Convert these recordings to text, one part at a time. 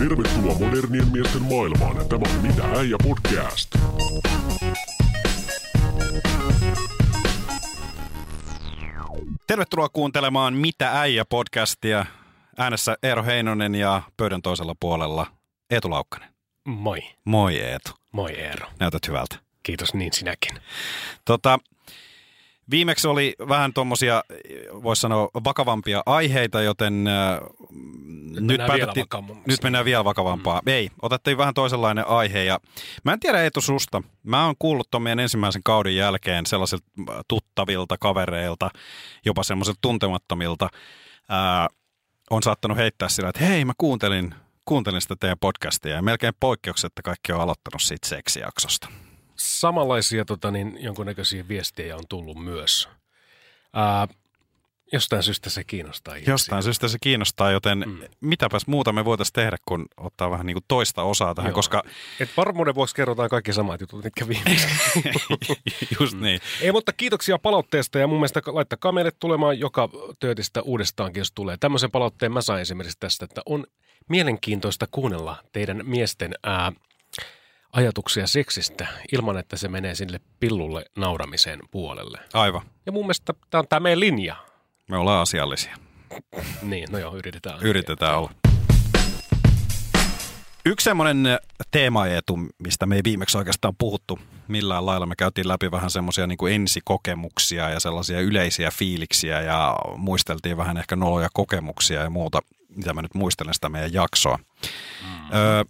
Tervetuloa modernien miesten maailmaan. Tämä on Mitä äijä podcast. Tervetuloa kuuntelemaan Mitä äijä podcastia. Äänessä Eero Heinonen ja pöydän toisella puolella Eetu Laukkanen. Moi. Moi Eetu. Moi Eero. Näytät hyvältä. Kiitos niin sinäkin. Tota, viimeksi oli vähän tuommoisia, voisi sanoa, vakavampia aiheita, joten äh, nyt, mennään vielä päätettiin, vakavammaksi. nyt mennään vielä vakavampaa. Mm. Ei, otettiin vähän toisenlainen aihe ja mä en tiedä Eetu susta. Mä oon kuullut tuon meidän ensimmäisen kauden jälkeen sellaisilta äh, tuttavilta kavereilta, jopa semmoisilta tuntemattomilta, ää, on saattanut heittää sillä, että hei mä kuuntelin, kuuntelin sitä teidän podcastia ja melkein poikkeuksetta kaikki on aloittanut siitä seksijaksosta. Samanlaisia tota, niin, jonkunnäköisiä viestejä on tullut myös. Ää, jostain syystä se kiinnostaa ihmisiä. Jostain syystä se kiinnostaa, joten mm. mitäpäs muuta me voitaisiin tehdä, kun ottaa vähän niin kuin toista osaa tähän, Joo. koska Et varmuuden vuoksi kerrotaan kaikki samat jutut, mitkä viimeksi. just niin. Ei, mutta kiitoksia palautteesta ja mun mielestä laittakaa meille tulemaan joka töötistä uudestaankin, jos tulee. Tämmöisen palautteen mä sain esimerkiksi tästä, että on mielenkiintoista kuunnella teidän miesten ää, ajatuksia seksistä ilman, että se menee sinne pillulle nauramisen puolelle. Aivan. Ja mun mielestä tämä on tämä meidän linja. Me ollaan asiallisia. Niin, no joo, yritetään. Yritetään olla. Yksi semmoinen teemaetu, mistä me ei viimeksi oikeastaan puhuttu millään lailla. Me käytiin läpi vähän semmoisia niin kuin ensikokemuksia ja sellaisia yleisiä fiiliksiä ja muisteltiin vähän ehkä noloja kokemuksia ja muuta, mitä mä nyt muistelen sitä meidän jaksoa. Mm. Öö,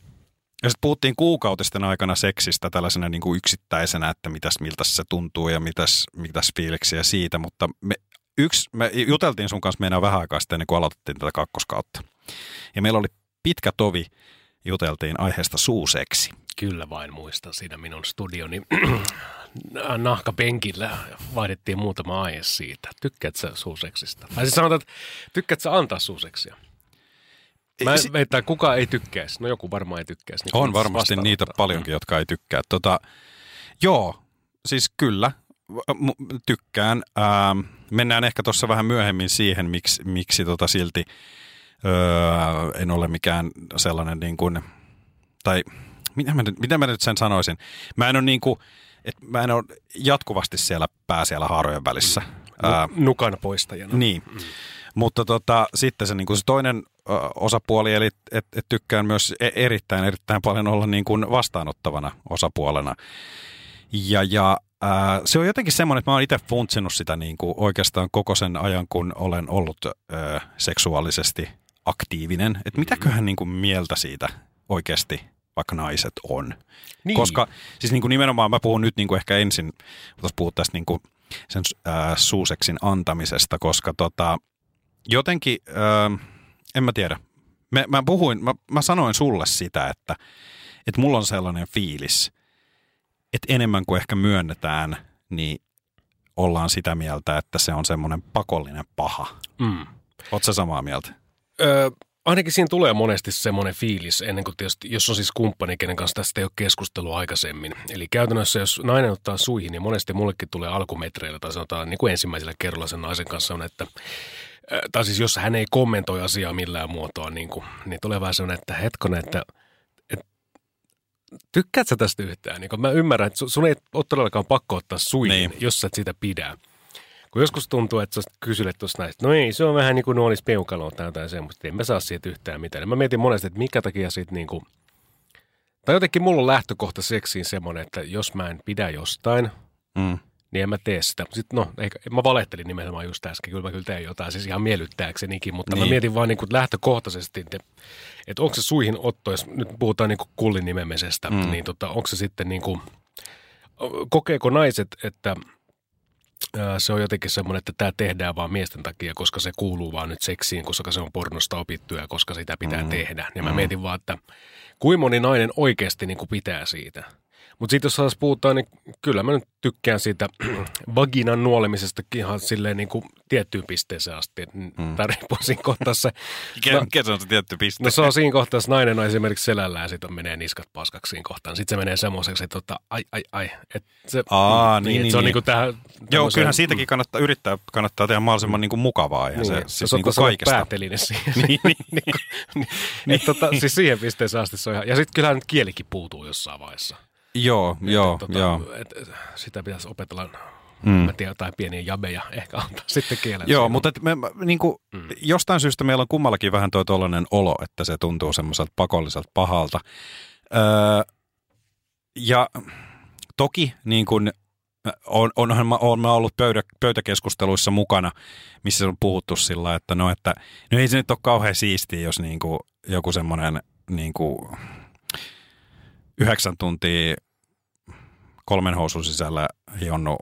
ja sitten puhuttiin kuukautisten aikana seksistä tällaisena niin kuin yksittäisenä, että mitäs, miltä se tuntuu ja mitäs, mitäs fiiliksiä siitä, mutta me, yksi, me juteltiin sun kanssa meidän vähän aikaa sitten ennen kuin aloitettiin tätä kakkoskautta. Ja meillä oli pitkä tovi, juteltiin aiheesta suuseksi. Kyllä vain muistan siinä minun studioni nahkapenkillä vaihdettiin muutama aihe siitä. Tykkäät sä suuseksista? Tai siis sanotaan, että tykkäät sä antaa suuseksia? Mä Si- veitän, kuka ei tykkäisi. No joku varmaan ei tykkäisi. Niin On varmasti niitä paljonkin, jotka ei tykkää. Tota, joo, siis kyllä, tykkään. Ähm, mennään ehkä tuossa vähän myöhemmin siihen, miksi, miksi tota silti öö, en ole mikään sellainen niin kuin, tai mitä mä, nyt, mitä mä nyt sen sanoisin? Mä en ole niin kuin, että mä en ole jatkuvasti siellä pää siellä haarojen välissä. Ää, Nu- Nukan poistajana. niin. Mm. Mutta tota, sitten se, niin kuin se toinen osapuoli, eli että et tykkään myös e- erittäin, erittäin paljon olla niin kuin vastaanottavana osapuolena. Ja, ja ää, se on jotenkin semmoinen, että mä oon itse funtsinut sitä niin kuin oikeastaan koko sen ajan, kun olen ollut ö, seksuaalisesti aktiivinen. Että mitäköhän niin kuin mieltä siitä oikeasti vaikka naiset on. Niin. Koska siis niin kuin nimenomaan mä puhun nyt niin kuin ehkä ensin, voitaisiin puhua tästä niin kuin sen ää, suuseksin antamisesta, koska tota, jotenkin, ää, en mä tiedä, mä, mä puhuin, mä, mä sanoin sulle sitä, että, että mulla on sellainen fiilis, että enemmän kuin ehkä myönnetään, niin ollaan sitä mieltä, että se on semmoinen pakollinen paha. Mm. Oletko samaa mieltä? Öö, ainakin siinä tulee monesti semmoinen fiilis, ennen kuin tietysti, jos on siis kumppani, kenen kanssa tästä ei ole keskustelua aikaisemmin. Eli käytännössä, jos nainen ottaa suihin, niin monesti mullekin tulee alkumetreillä, tai sanotaan niin kuin ensimmäisellä kerralla sen naisen kanssa on, että tai siis jos hän ei kommentoi asiaa millään muotoa, niin, kuin, niin tulee vähän sellainen, että hetkonen, että, että tykkäät sä tästä yhtään? Niin kuin mä ymmärrän, että sun- ei ole todellakaan pakko ottaa suihin, Niin. jos sä et sitä pidä. Kun joskus tuntuu, että sä kysylet tuossa näistä, no ei, se on vähän niin kuin nuolis peukaloa tai jotain semmoista, en mä saa siitä yhtään mitään. Mä mietin monesti, että mikä takia siitä niin kuin, tai jotenkin mulla on lähtökohta seksiin semmoinen, että jos mä en pidä jostain, Mm. Niin en mä tee sitä. Sitten no, eikä, mä valehtelin nimenomaan just äsken, kyllä mä kyllä teen jotain, siis ihan miellyttääksenikin, mutta niin. Niin. mä mietin vaan niin kuin lähtökohtaisesti, että, että onko se suihin otto, jos nyt puhutaan niin kuin kullin nimemisestä, Mm. niin tota, onko se sitten niin kuin, kokeeko naiset, että se on jotenkin semmoinen, että tämä tehdään vaan miesten takia, koska se kuuluu vaan nyt seksiin, koska se on pornosta opittu ja koska sitä pitää Mm. mm. tehdä. Ja mä Mm. mietin vaan, että kuinka moni nainen oikeasti niin kuin pitää siitä. Mutta sitten jos taas puhutaan, niin kyllä mä nyt tykkään siitä vaginan nuolemisesta ihan silleen niin kuin tiettyyn pisteeseen asti. Mm. Tai riippuu siinä kohtaa se... Mikä se on se tietty piste? No se on siinä kohtaa, että nainen on esimerkiksi selällä ja sitten menee niskat paskaksi siinä kohtaan. Sitten se menee semmoiseksi, että tota, ai, ai, ai. Et se, Aa, niin, niin, niin, se on niin. niin kuin tähän... Joo, kyllähän siitäkin kannattaa yrittää, kannattaa tehdä mahdollisimman niin kuin mukavaa. Ja Niin, se, se, siis se niin kuin kaikesta. pääteline siihen. Niin, niin. niin, niin, niin, tota, siis siihen pisteeseen asti se on ihan... Ja sitten kyllähän nyt kielikin puutuu jossain vaiheessa. Joo, joo, tota, joo. Et, sitä pitäisi opetella, Mm. mä tiedän, jotain pieniä jabeja ehkä antaa sitten kielen. Joo, mutta et me, niin kuin, Mm. jostain syystä meillä on kummallakin vähän toi tollainen olo, että se tuntuu semmoiselta pakolliselta pahalta. Öö, ja toki niin kuin, on, onhan mä, on mä ollut pöydä, pöytäkeskusteluissa mukana, missä on puhuttu sillä, että no, että no ei se nyt ole kauhean siistiä, jos niin kuin, joku semmoinen niin kuin, yhdeksän tuntia kolmen housun sisällä hionnu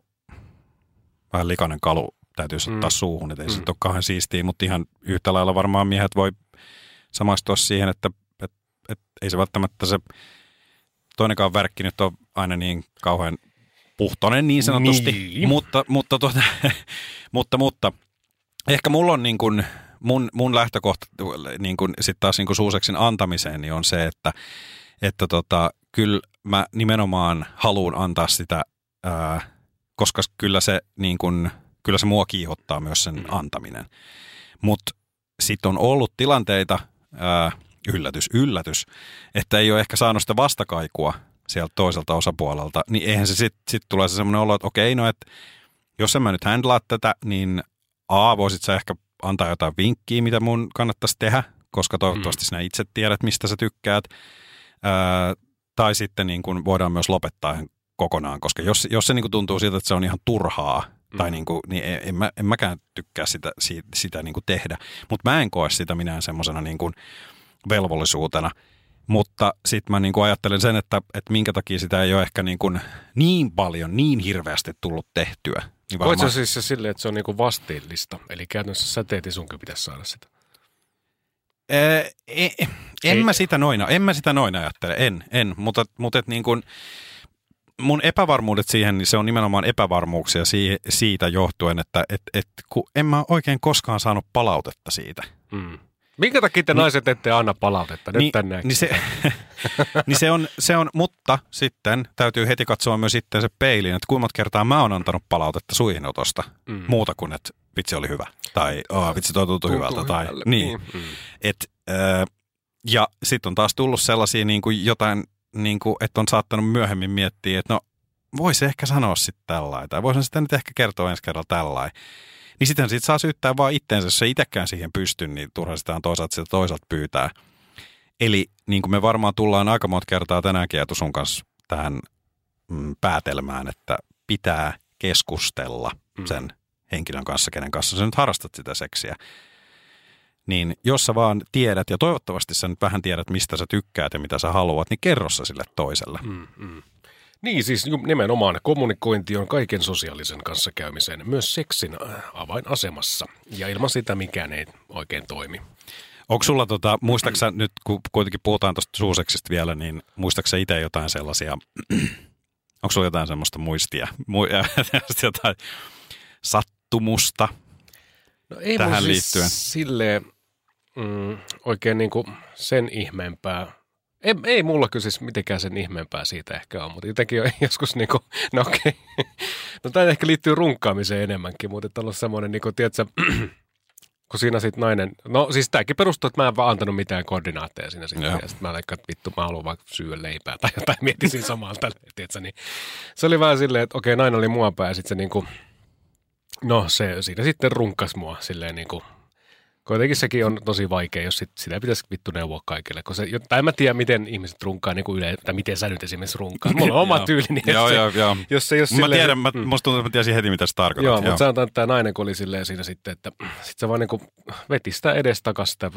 vähän likainen kalu täytyisi ottaa Mm. suuhun, että ei se Mm. nyt ole kauhean siistiä, mutta ihan yhtä lailla varmaan miehet voi samaistua siihen, että et, et, ei se välttämättä se toinenkaan värkki nyt on aina niin kauhean puhtoinen niin sanotusti, Niin. mutta, mutta, tuota, mutta, mutta ehkä mulla on niin kuin, mun, mun lähtökohta niin kuin, sit taas niin kuin suuseksin antamiseen niin on se, että, että tota, kyllä mä nimenomaan haluan antaa sitä, ää, koska kyllä se, niin kuin, kyllä se mua kiihottaa myös sen antaminen. Mutta sitten on ollut tilanteita, ää, yllätys, yllätys, että ei ole ehkä saanut sitä vastakaikua sieltä toiselta osapuolelta, niin eihän se sitten sit tulee se semmoinen olo, että okei, no että jos en mä nyt handlaa tätä, niin A, voisit sä ehkä antaa jotain vinkkiä, mitä mun kannattaisi tehdä, koska toivottavasti sinä itse tiedät, mistä sä tykkäät. Ää, tai sitten niin kun voidaan myös lopettaa ihan kokonaan, koska jos, jos se niin kun tuntuu siltä, että se on ihan turhaa, tai Mm. niin kuin, niin en, en, mä, en mäkään tykkää sitä, sitä, sitä niin kuin tehdä. Mutta mä en koe sitä minään semmoisena niin kuin velvollisuutena. Mutta sitten mä niin kuin ajattelen sen, että, että minkä takia sitä ei ole ehkä niin, kuin niin paljon, niin hirveästi tullut tehtyä. Niin sä siis se silleen, että se on niinku vastiillista? Eli käytännössä sä teet ja sunkin pitäisi saada sitä. Ää, e, en Ei- mä sitä noina, en mä sitä noina ajattele, en, en, mutta, mutta et niin kuin, mun epävarmuudet siihen, niin se on nimenomaan epävarmuuksia si, siitä johtuen, että et, et, kun en mä oikein koskaan saanut palautetta siitä. Mm. Minkä takia te naiset ette anna palautetta? Nyt niin, tänne. niin, se, niin se, on, se on, mutta sitten täytyy heti katsoa myös sitten se peiliin, että kuinka monta kertaa mä oon antanut palautetta suihinotosta, Mm. muuta kuin, että vitsi oli hyvä, tai oh, vitsi toi tuntui Tuntuu hyvältä, tai hyvälle. niin. Mm. Et, äh, ja sitten on taas tullut sellaisia niin kuin jotain, niin kuin, että on saattanut myöhemmin miettiä, että no voisi ehkä sanoa sitten tällainen, tai voisin sitä nyt ehkä kertoa ensi kerralla tällainen. Niin sitten sit saa syyttää vaan itteensä, jos ei itsekään siihen pysty, niin turha sitä on toisaalta sitä toisaalta pyytää. Eli niin kuin me varmaan tullaan aika monta kertaa tänäänkin Eetu sun kanssa tähän mm, päätelmään, että pitää keskustella Mm. sen henkilön kanssa, kenen kanssa sä nyt harrastat sitä seksiä. Niin jos sä vaan tiedät, ja toivottavasti sä nyt vähän tiedät, mistä sä tykkäät ja mitä sä haluat, niin kerro sä sille toiselle. Mm, mm. Niin, siis nimenomaan kommunikointi on kaiken sosiaalisen kanssakäymisen, myös seksin äh, avainasemassa. Ja ilman sitä mikään ei oikein toimi. Onko sulla, tota, muistaaksä nyt, kun kuitenkin puhutaan tuosta suuseksista vielä, niin muistaaksä itse jotain sellaisia, onko sulla jotain semmoista muistia, mu- jotain sattumusta? No ei Tähän siis liittyen. silleen mm, oikein niin kuin sen ihmeempää. Ei, ei mulla kyllä siis mitenkään sen ihmeempää siitä ehkä on, mutta jotenkin on joskus niin kuin, no okei. No tämä ehkä liittyy runkkaamiseen enemmänkin, mutta että on semmoinen, niin kuin, tiedätkö, kun siinä sitten nainen, no siis tämäkin perustuu, että mä en vaan antanut mitään koordinaatteja siinä sitten. Ja sitten mä olin, että vittu, mä haluan vaikka syödä leipää tai jotain, miettisin samaan tällä, tiedätkö, niin se oli vähän silleen, että okei, nainen oli mua päin ja sitten se niin kuin, no se siinä sitten runkkas mua silleen niin kuin, Kuitenkin sekin on tosi vaikea, jos sit, sitä pitäisi vittu neuvoa kaikille. Kun se, tai en mä tiedä, miten ihmiset runkaa, niin kuin yle, tai miten sä nyt esimerkiksi runkaa. Mulla on oma Joo. tyylini. Joo, se, joo, joo. Jos se, jos Mä silleen- tiedän, mä, Mm. musta tuntuu, että mä tiesin heti, mitä sä tarkoitat. Joo, mutta sanotaan, että tämä nainen kun oli silleen siinä sitten, että sit se vaan niin kuin veti sitä edestakas sitä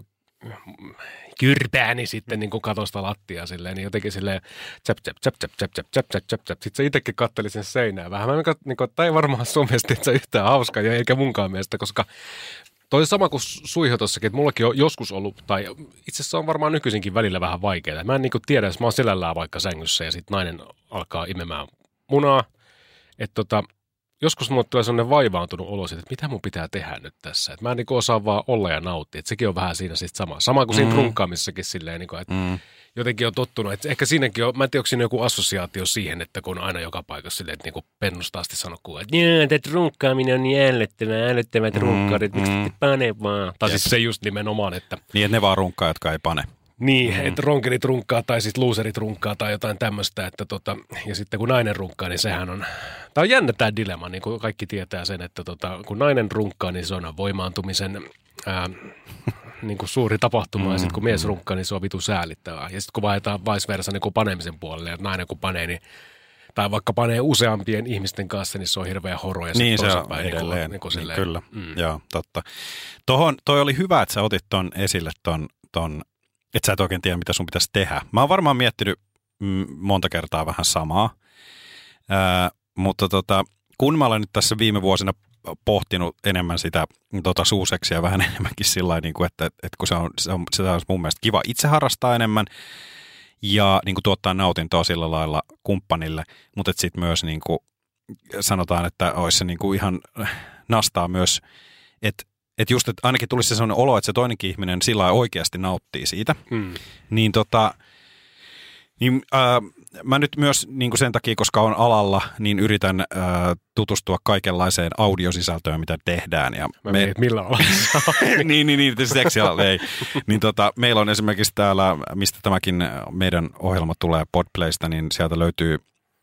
kyrpääni sitten niin kuin katosta lattiaa silleen, niin jotenkin silleen tsap, tsap, tsap, tsap, tsap, tsap, tsap, tsap, tsap, tsap. Sitten se itsekin katteli sen seinää vähän. Mä niin kuin, että ei varmaan sun mielestä että se yhtään hauska ja eikä munkaan mielestä, koska Toi sama kuin suihotossakin, että mullakin on joskus ollut, tai itse asiassa on varmaan nykyisinkin välillä vähän vaikeaa. Mä en niin tiedä, jos mä oon selällään vaikka sängyssä ja sitten nainen alkaa imemään munaa. Että tota, joskus mulle tulee sellainen vaivaantunut olo siitä, että mitä mun pitää tehdä nyt tässä. Että mä en niin osaa vaan olla ja nauttia. Että sekin on vähän siinä sitten sama. Sama kuin siinä mm. runkaamissakin silleen, niin kuin, että mm. jotenkin on tottunut. Että ehkä siinäkin on, mä en tiedä, onko siinä joku assosiaatio siihen, että kun on aina joka paikassa silleen, että niin pennusta asti sanoo että joo, että runkkaaminen on niin ällöttävää, ällöttävät mm, runkkarit, miksi mm. pane vaan. Tai siis se just nimenomaan, että... Niin, että ne vaan runkkaa, jotka ei pane. Niin, mm. että ronkelit runkkaa tai sitten luuserit runkkaa tai jotain tämmöistä. Että tota, ja sitten kun nainen runkkaa, niin sehän on... Tämä on jännä tämä dilemma, niin kuin kaikki tietää sen, että tota, kun nainen runkkaa, niin se on voimaantumisen ää, niin kuin suuri tapahtuma. Mm, ja sitten kun mies mm. runkkaa, niin se on vitu säällittävää. Ja sitten kun vaihdetaan vice versa niin kuin panemisen puolelle, että nainen kun panee, niin tai vaikka panee useampien ihmisten kanssa, niin se on hirveä horo. Ja niin se on päin, niinku- edelleen. Niin kuin, niin kuin niin, kyllä, mm. joo, totta. Tohon, toi oli hyvä, että sä otit ton esille ton, ton että sä et oikein tiedä, mitä sun pitäisi tehdä. Mä oon varmaan miettinyt mm, monta kertaa vähän samaa, Ää, mutta tota, kun mä olen nyt tässä viime vuosina pohtinut enemmän sitä tota, suuseksia vähän enemmänkin sillä niin kuin, että, että kun se on, se, on, se on mun mielestä kiva itse harrastaa enemmän ja niin kuin, tuottaa nautintoa sillä lailla kumppanille, mutta sitten myös niin kuin, sanotaan, että olisi se niin kuin ihan nastaa myös, että että just, että ainakin tulisi se sellainen olo, että se toinenkin ihminen sillä oikeasti nauttii siitä. Hmm. Niin tota, niin, äh, mä nyt myös niin sen takia, koska on alalla, niin yritän äh, tutustua kaikenlaiseen audiosisältöön, mitä tehdään. Ja mä me... Mietin, millä alalla Niin, niin, niin, tietysti ei. niin tota, meillä on esimerkiksi täällä, mistä tämäkin meidän ohjelma tulee Podplaysta, niin sieltä löytyy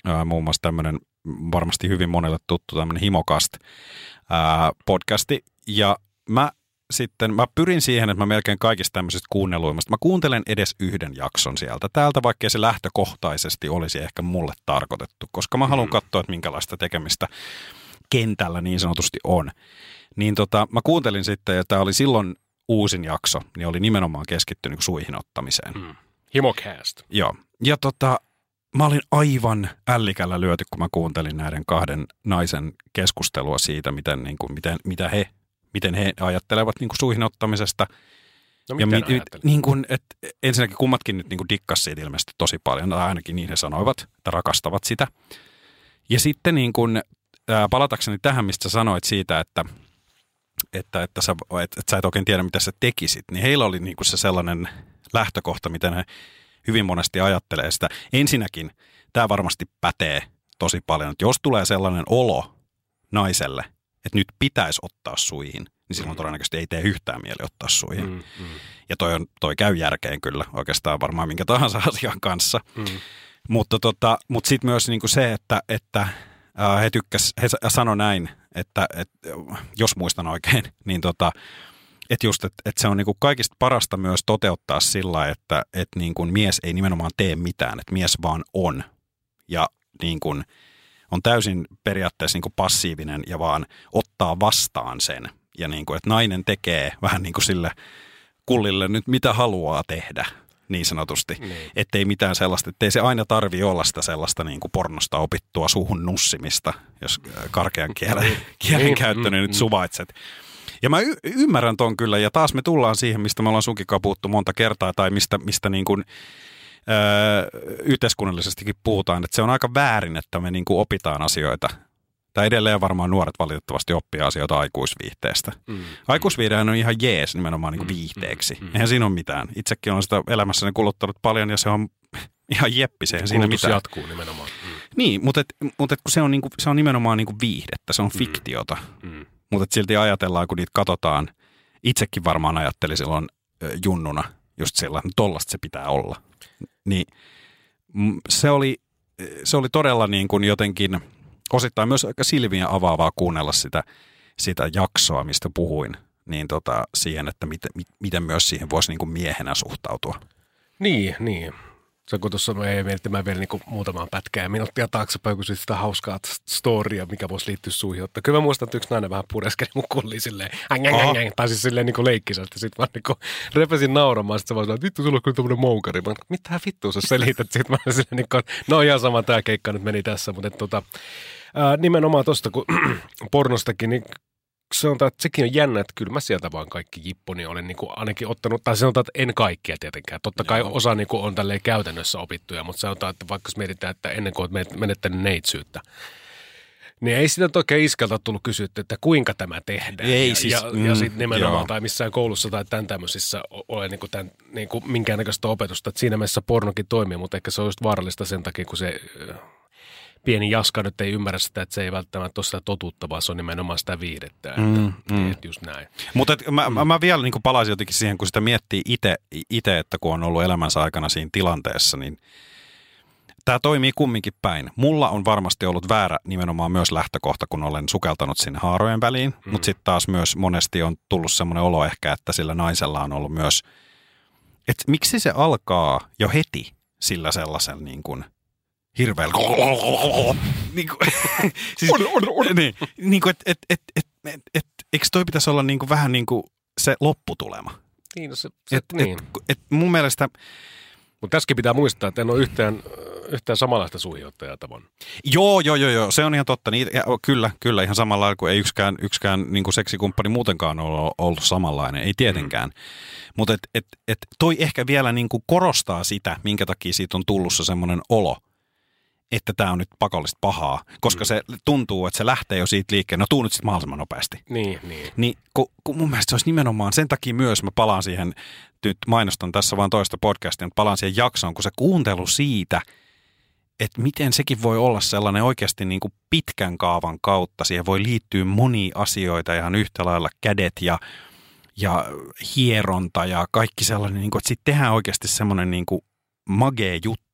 äh, muun muassa tämmöinen varmasti hyvin monelle tuttu tämmöinen Himokast äh, podcasti. Ja mä sitten, mä pyrin siihen, että mä melkein kaikista tämmöisistä kuunnelluimmasta, mä kuuntelen edes yhden jakson sieltä täältä, vaikka se lähtökohtaisesti olisi ehkä mulle tarkoitettu, koska mä haluan mm. katsoa, että minkälaista tekemistä kentällä niin sanotusti on. Niin tota, mä kuuntelin sitten, ja tämä oli silloin uusin jakso, niin oli nimenomaan keskittynyt suihin ottamiseen. Mm. Himocast. Joo. Ja tota, mä olin aivan ällikällä lyöty, kun mä kuuntelin näiden kahden naisen keskustelua siitä, miten, niin kuin, miten, mitä he miten he ajattelevat niin kuin suihin ottamisesta. No ja mi, niin kuin, että ensinnäkin kummatkin nyt niin kuin dikkas siitä ilmeisesti tosi paljon, tai ainakin niin he sanoivat, että rakastavat sitä. Ja sitten niin kuin, ää, palatakseni tähän, mistä sanoit siitä, että, että, että, sä, että, että sä et oikein tiedä, mitä sä tekisit, niin heillä oli niin kuin se sellainen lähtökohta, miten he hyvin monesti ajattelee sitä. Ensinnäkin tämä varmasti pätee tosi paljon, että jos tulee sellainen olo naiselle – että nyt pitäisi ottaa suihin, niin silloin mm. todennäköisesti ei tee yhtään mieli ottaa suihin. Mm, mm. Ja toi, on, toi käy järkeen kyllä oikeastaan varmaan minkä tahansa asian kanssa. Mm. Mutta, tota, mutta sitten myös niinku se, että, että he tykkäs, he sanoi näin, että, että jos muistan oikein, niin tota, että just, että, että se on niinku kaikista parasta myös toteuttaa sillä, että, että niinku mies ei nimenomaan tee mitään, että mies vaan on. Ja niin kuin, on täysin periaatteessa niin kuin passiivinen ja vaan ottaa vastaan sen. Ja niin kuin, että nainen tekee vähän niin kuin sille kullille nyt mitä haluaa tehdä niin sanotusti. Niin. Ettei mitään sellaista, ettei se aina tarvi olla sitä sellaista niin kuin pornosta opittua suhun nussimista, jos karkean kielen, niin. kielen niin. käyttö, niin nyt mm. suvaitset. Ja mä y- ymmärrän ton kyllä, ja taas me tullaan siihen, mistä me ollaan sunkin puhuttu monta kertaa, tai mistä, mistä niin kuin, öö, yhteiskunnallisestikin puhutaan, että se on aika väärin, että me niin kuin opitaan asioita. Tai edelleen varmaan nuoret valitettavasti oppii asioita aikuisviihteestä. Mm. Aikuisviihdehän on ihan jees nimenomaan niin kuin mm. viihteeksi. Mm. Eihän siinä ole mitään. Itsekin olen sitä elämässäni kuluttanut paljon ja se on ihan jeppi, se siinä mitään. jatkuu nimenomaan. Mm. Niin, mutta, et, mutta et, kun se, on niinku, se on nimenomaan niinku viihdettä, se on mm. fiktiota. Mm. Mutta silti ajatellaan, kun niitä katsotaan, itsekin varmaan ajatteli silloin junnuna just sillä, että tollasta se pitää olla. Niin se oli, se oli todella niin kuin jotenkin osittain myös aika silmiä avaavaa kuunnella sitä, sitä jaksoa, mistä puhuin, niin tota, siihen, että miten, miten myös siihen voisi niin kuin miehenä suhtautua. Niin, niin. Se kun tuossa ei miettimään vielä niin muutamaan pätkää minuuttia taaksepäin, kun sitä hauskaa storia, mikä voisi liittyä suihin. Että kyllä mä muistan, että yksi nainen vähän pureskeli mun kulliin silleen, äng, äng, äng, äng, tai siis silleen niin leikkisästi. Sitten mä niin repesin nauramaan, sitten se vaan että vittu, sulla on kyllä tämmöinen moukari. Mä mitä vittu sä selität? Sitten mä silleen niin kuin, no ihan sama tämä keikka nyt meni tässä, mutta että, tota, nimenomaan tuosta, kun pornostakin, niin sanotaan, että sekin on jännä, että kyllä mä sieltä vaan kaikki jipponi olen niin kuin ainakin ottanut, tai sanotaan, että en kaikkia tietenkään. Totta kai Joo. osa niin kuin on tälleen käytännössä opittuja, mutta sanotaan, että vaikka jos mietitään, että ennen kuin olet menettänyt neitsyyttä, niin ei sitä oikein iskeltä tullut kysytty, että kuinka tämä tehdään. Ei ja, siis, ja, mm, ja sitten nimenomaan, joo. tai missään koulussa tai tämän tämmöisissä ole niin kuin tämän, niin kuin minkäännäköistä opetusta. Että siinä mielessä pornokin toimii, mutta ehkä se on just vaarallista sen takia, kun se pieni jaska nyt ei ymmärrä sitä, että se ei välttämättä ole sitä totuutta, vaan se on nimenomaan sitä viihdettä. Että, Mm, mm. että just näin. Mutta et, mä, mä, mä vielä niin palaisin jotenkin siihen, kun sitä miettii itse, että kun on ollut elämänsä aikana siinä tilanteessa, niin tämä toimii kumminkin päin. Mulla on varmasti ollut väärä nimenomaan myös lähtökohta, kun olen sukeltanut sinne haarojen väliin, mm. mutta sitten taas myös monesti on tullut semmoinen olo ehkä, että sillä naisella on ollut myös, että miksi se alkaa jo heti sillä sellaisella niin kuin hirveällä niin kuin, siis, niin, niin kuin, et, et, et, et, et, et, eikö toi pitäisi olla niin kuin vähän niin kuin se lopputulema? Niin, no se, se, Et, niin. et, et mun mielestä, Mutta tässäkin pitää muistaa, että en ole yhtään, yhtään samanlaista suihottajaa tavannut. joo, joo, joo, joo, se on ihan totta. Niin, ja, kyllä, kyllä, ihan samalla lailla kuin ei yksikään, yksikään niin kuin seksikumppani muutenkaan ole ollut samanlainen, ei tietenkään. Mm. Mutta et, et, et toi ehkä vielä niin kuin korostaa sitä, minkä takia siitä on tullut se semmoinen olo, että tämä on nyt pakollista pahaa, koska mm. se tuntuu, että se lähtee jo siitä liikkeen. No tuu nyt sitten mahdollisimman nopeasti. Niin, niin. Niin kun, kun mun mielestä se olisi nimenomaan sen takia myös, mä palaan siihen, nyt mainostan tässä vaan toista podcastia, mutta palaan siihen jaksoon, kun se kuuntelu siitä, että miten sekin voi olla sellainen oikeasti niin kuin pitkän kaavan kautta. Siihen voi liittyä monia asioita ihan yhtä lailla kädet ja, ja hieronta ja kaikki sellainen, niin kuin, että sitten tehdään oikeasti semmoinen niin kuin magee juttu,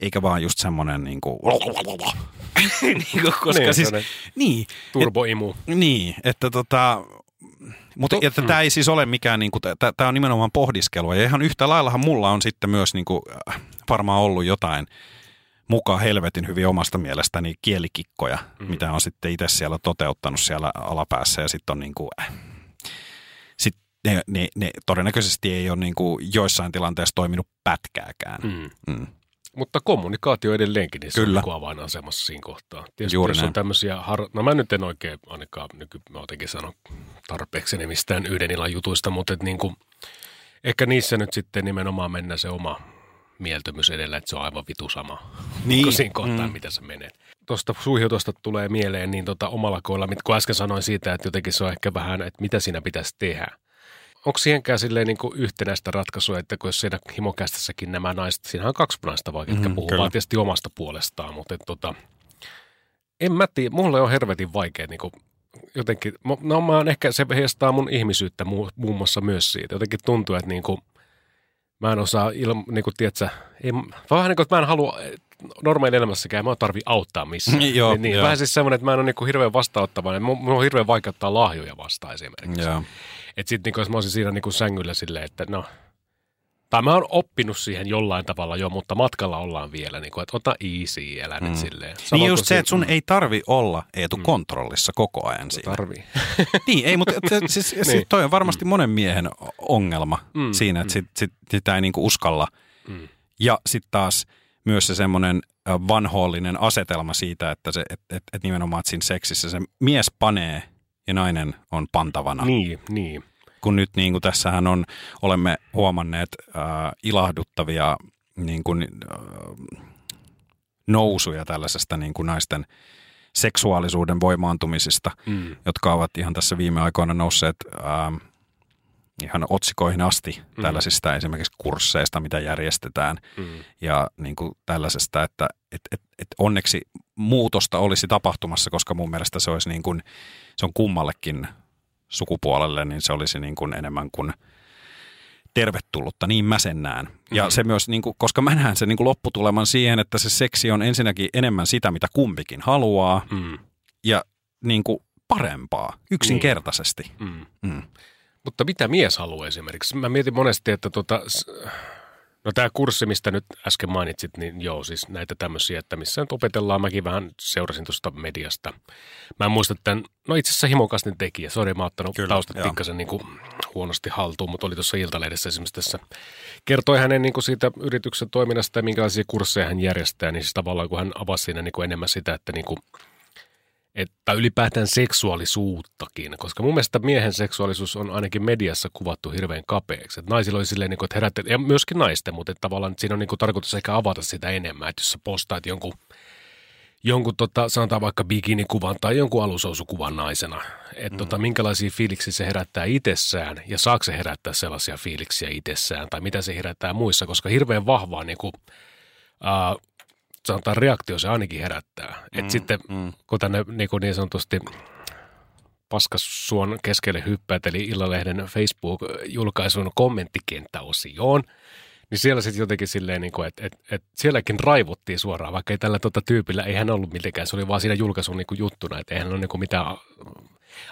eikä vaan just semmoinen niin kuin, niin kuin koska Niin, siis, niin, Turboimu. niin, että tota, mutta To- että mm. tämä ei siis ole mikään, niinku, tämä on nimenomaan pohdiskelua. Ja ihan yhtä laillahan mulla on sitten myös niinku, äh, varmaan ollut jotain mukaan helvetin hyvin omasta mielestäni kielikikkoja, mm. mitä on sitten itse siellä toteuttanut siellä alapäässä. Ja sitten on niinku, äh, sit ne, ne, ne, todennäköisesti ei ole niinku joissain tilanteissa toiminut pätkääkään. Mm. Mm. Mutta kommunikaatio edelleenkin, niin se Kyllä. on avainasemassa siinä kohtaa. Tietysti Juuri jos on näin. tämmöisiä, har... no mä nyt en oikein ainakaan nyky, mä jotenkin sano tarpeeksi mistään yhden illan jutuista, mutta et niin kuin, ehkä niissä nyt sitten nimenomaan mennään se oma mieltymys edellä, että se on aivan vitu sama Niin. siinä kohtaa, Mm. mitä sä menet. Tuosta suihiotosta tulee mieleen, niin tota omalla koilla, kun äsken sanoin siitä, että jotenkin se on ehkä vähän, että mitä siinä pitäisi tehdä. Onko siihenkään silleen niin kuin yhtenäistä ratkaisua, että kun jos siinä himokästissäkin nämä naiset, siinähän on kaksi naista vaikka, jotka Mhm, puhuu kyllä. vaan tietysti omasta puolestaan, mutta et, tota, en mä tiedä, mulle on hervetin vaikea niin kuin, jotenkin, no mä oon ehkä, se heijastaa mun ihmisyyttä muu, muun muassa myös siitä. Jotenkin tuntuu, että niin kuin, mä en osaa, ilma, niin kuin, tiedätkö, ei, vähän niin kuin, että mä en halua normaali elämässäkään, mä en tarvi auttaa missään. Joo, niin, niin, joo. vähän siis semmoinen, että mä en ole niin kuin, hirveän vastaanottavainen. Mun, mun on hirveän vaikea ottaa lahjoja vastaan esimerkiksi. Joo. Että sitten niin jos mä olisin siinä niin sängyllä silleen, että no, tai mä oon oppinut siihen jollain tavalla jo, mutta matkalla ollaan vielä, niin kuin, että ota easy, älä nyt Mm. silleen. Niin Samoin just kuin se, että sun ei tarvi olla Eetu kontrollissa koko ajan siinä. Tarvii. Niin, ei, mutta et, siis, siis Niin. toi on varmasti monen miehen ongelma Mm, siinä, että mm. sit, sit, sitä ei niinku uskalla. Mm. Ja sitten taas myös se semmoinen vanhoollinen asetelma siitä, että se, et, et, et nimenomaan että siinä seksissä se mies panee ja nainen on pantavana. Niin, niin. Kun nyt niin kuin tässähän on, olemme huomanneet äh, ilahduttavia niin kuin, äh, nousuja tällaisesta niin kuin naisten seksuaalisuuden voimaantumisista Mm. jotka ovat ihan tässä viime aikoina nousseet ähm, ihan otsikoihin asti Mm. tällaisista esimerkiksi kursseista, mitä järjestetään Mm. ja niin kuin tällaisesta, että et, et, et onneksi muutosta olisi tapahtumassa, koska mun mielestä se olisi niin kuin, se on kummallekin sukupuolelle, niin se olisi niin kuin enemmän kuin tervetullutta, niin mä sen näen. Ja Mhm. se myös, niin kuin, koska mä näen sen niin kuin lopputuleman siihen, että se seksi on ensinnäkin enemmän sitä, mitä kumpikin haluaa, Mm. ja niin kuin parempaa, yksinkertaisesti. Mm. Mm. Mutta mitä mies haluaa esimerkiksi? Mä mietin monesti, että tota, no tämä kurssi, mistä nyt äsken mainitsit, niin joo, siis näitä tämmöisiä, että missä nyt opetellaan, mäkin vähän seurasin tuosta mediasta. Mä en muista tämän, no itse asiassa himokastin tekijä, sori mä oon ottanut Kyllä, taustat joo. pikkasen niin kuin huonosti haltuun, mutta oli tuossa Iltalehdessä esimerkiksi tässä, kertoi hänen niin kuin siitä yrityksen toiminnasta ja minkälaisia kursseja hän järjestää, niin siis tavallaan kun hän avasi siinä niin kuin enemmän sitä, että niin kuin, että ylipäätään seksuaalisuuttakin, koska mun mielestä miehen seksuaalisuus on ainakin mediassa kuvattu hirveän kapeaksi. Että naisilla oli silleen, niin kuin, että herätte, ja myöskin naisten, mutta että tavallaan että siinä on niin kuin, tarkoitus ehkä avata sitä enemmän, että jos sä postaat jonkun, jonkun tota, sanotaan vaikka bikinikuvan tai jonkun alusousukuvan naisena, että mm. tota, minkälaisia fiiliksiä se herättää itsessään ja saako se herättää sellaisia fiiliksiä itsessään tai mitä se herättää muissa, koska hirveän vahvaa niin kuin, uh, sanotaan reaktio se ainakin herättää. Mm, Et sitten mm. kun tänne niin, kuin niin sanotusti paskasuon keskelle hyppäät, eli Illalehden Facebook-julkaisun kommenttikenttäosioon, niin siellä sitten jotenkin silleen, niin että et, et sielläkin raivottiin suoraan, vaikka ei tällä tota tyypillä, ei hän ollut mitenkään, se oli vaan siinä julkaisun niin kuin juttuna, että eihän ole niin kuin mitään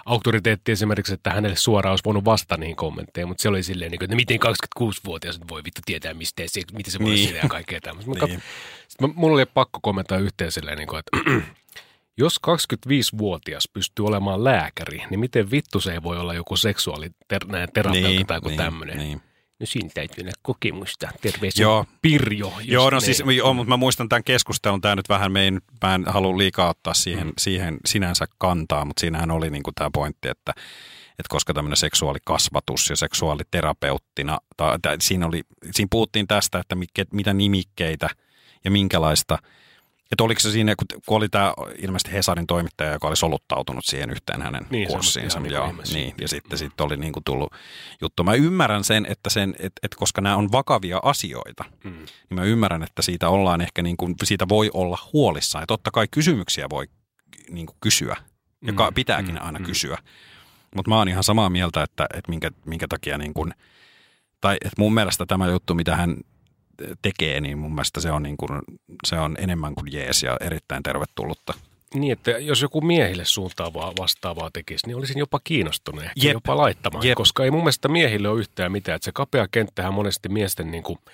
auktoriteetti esimerkiksi, että hänelle suoraan olisi voinut vastata niihin kommentteihin, mutta se oli silleen, niin kuin, että miten 26-vuotias voi vittu tietää, mistä se, miten se voi niin. ja kaikkea tämmöistä. niin. Sitten mulla oli pakko kommentoida yhteen silleen, niin kuin, että jos 25-vuotias pystyy olemaan lääkäri, niin miten vittu se ei voi olla joku seksuaaliterapeutti niin, tai joku niin, tämmöinen? Niin. No siinä täytyy olla kokemusta. Terveisiä joo. Pirjo. Joo, no siis, joo, mutta mä muistan tämän keskustelun. Tämä nyt vähän, me en, mä en halua liikaa ottaa siihen, mm. siihen sinänsä kantaa, mutta siinähän oli niin kuin tämä pointti, että, että koska tämmöinen seksuaalikasvatus ja seksuaaliterapeuttina, tai, tai siinä, oli, siinä puhuttiin tästä, että mikä, mitä nimikkeitä ja minkälaista – että oliko se siinä, kun, kun oli tämä ilmeisesti Hesarin toimittaja, joka oli soluttautunut siihen yhteen hänen niin, kurssiinsa. Niin, joo, niin, ja sitten sit oli niin kuin tullut juttu. Mä ymmärrän sen, että sen, et, et koska nämä on vakavia asioita, mm. niin mä ymmärrän, että siitä ollaan ehkä niin kuin, siitä voi olla huolissaan. Ja totta kai kysymyksiä voi niin kuin kysyä, ja mm. pitääkin mm. aina mm. kysyä. Mutta mä oon ihan samaa mieltä, että, että minkä, minkä takia niin kuin, tai että mun mielestä tämä juttu, mitä hän tekee, niin mun mielestä se on, niin kuin, se on enemmän kuin jees ja erittäin tervetullutta. Niin, että jos joku miehille suuntaavaa vastaavaa tekisi, niin olisin jopa kiinnostunut ehkä Jep. jopa laittamaan, Jep. koska ei mun mielestä miehille ole yhtään mitään. Että se kapea kenttähän monesti miesten niin kuin –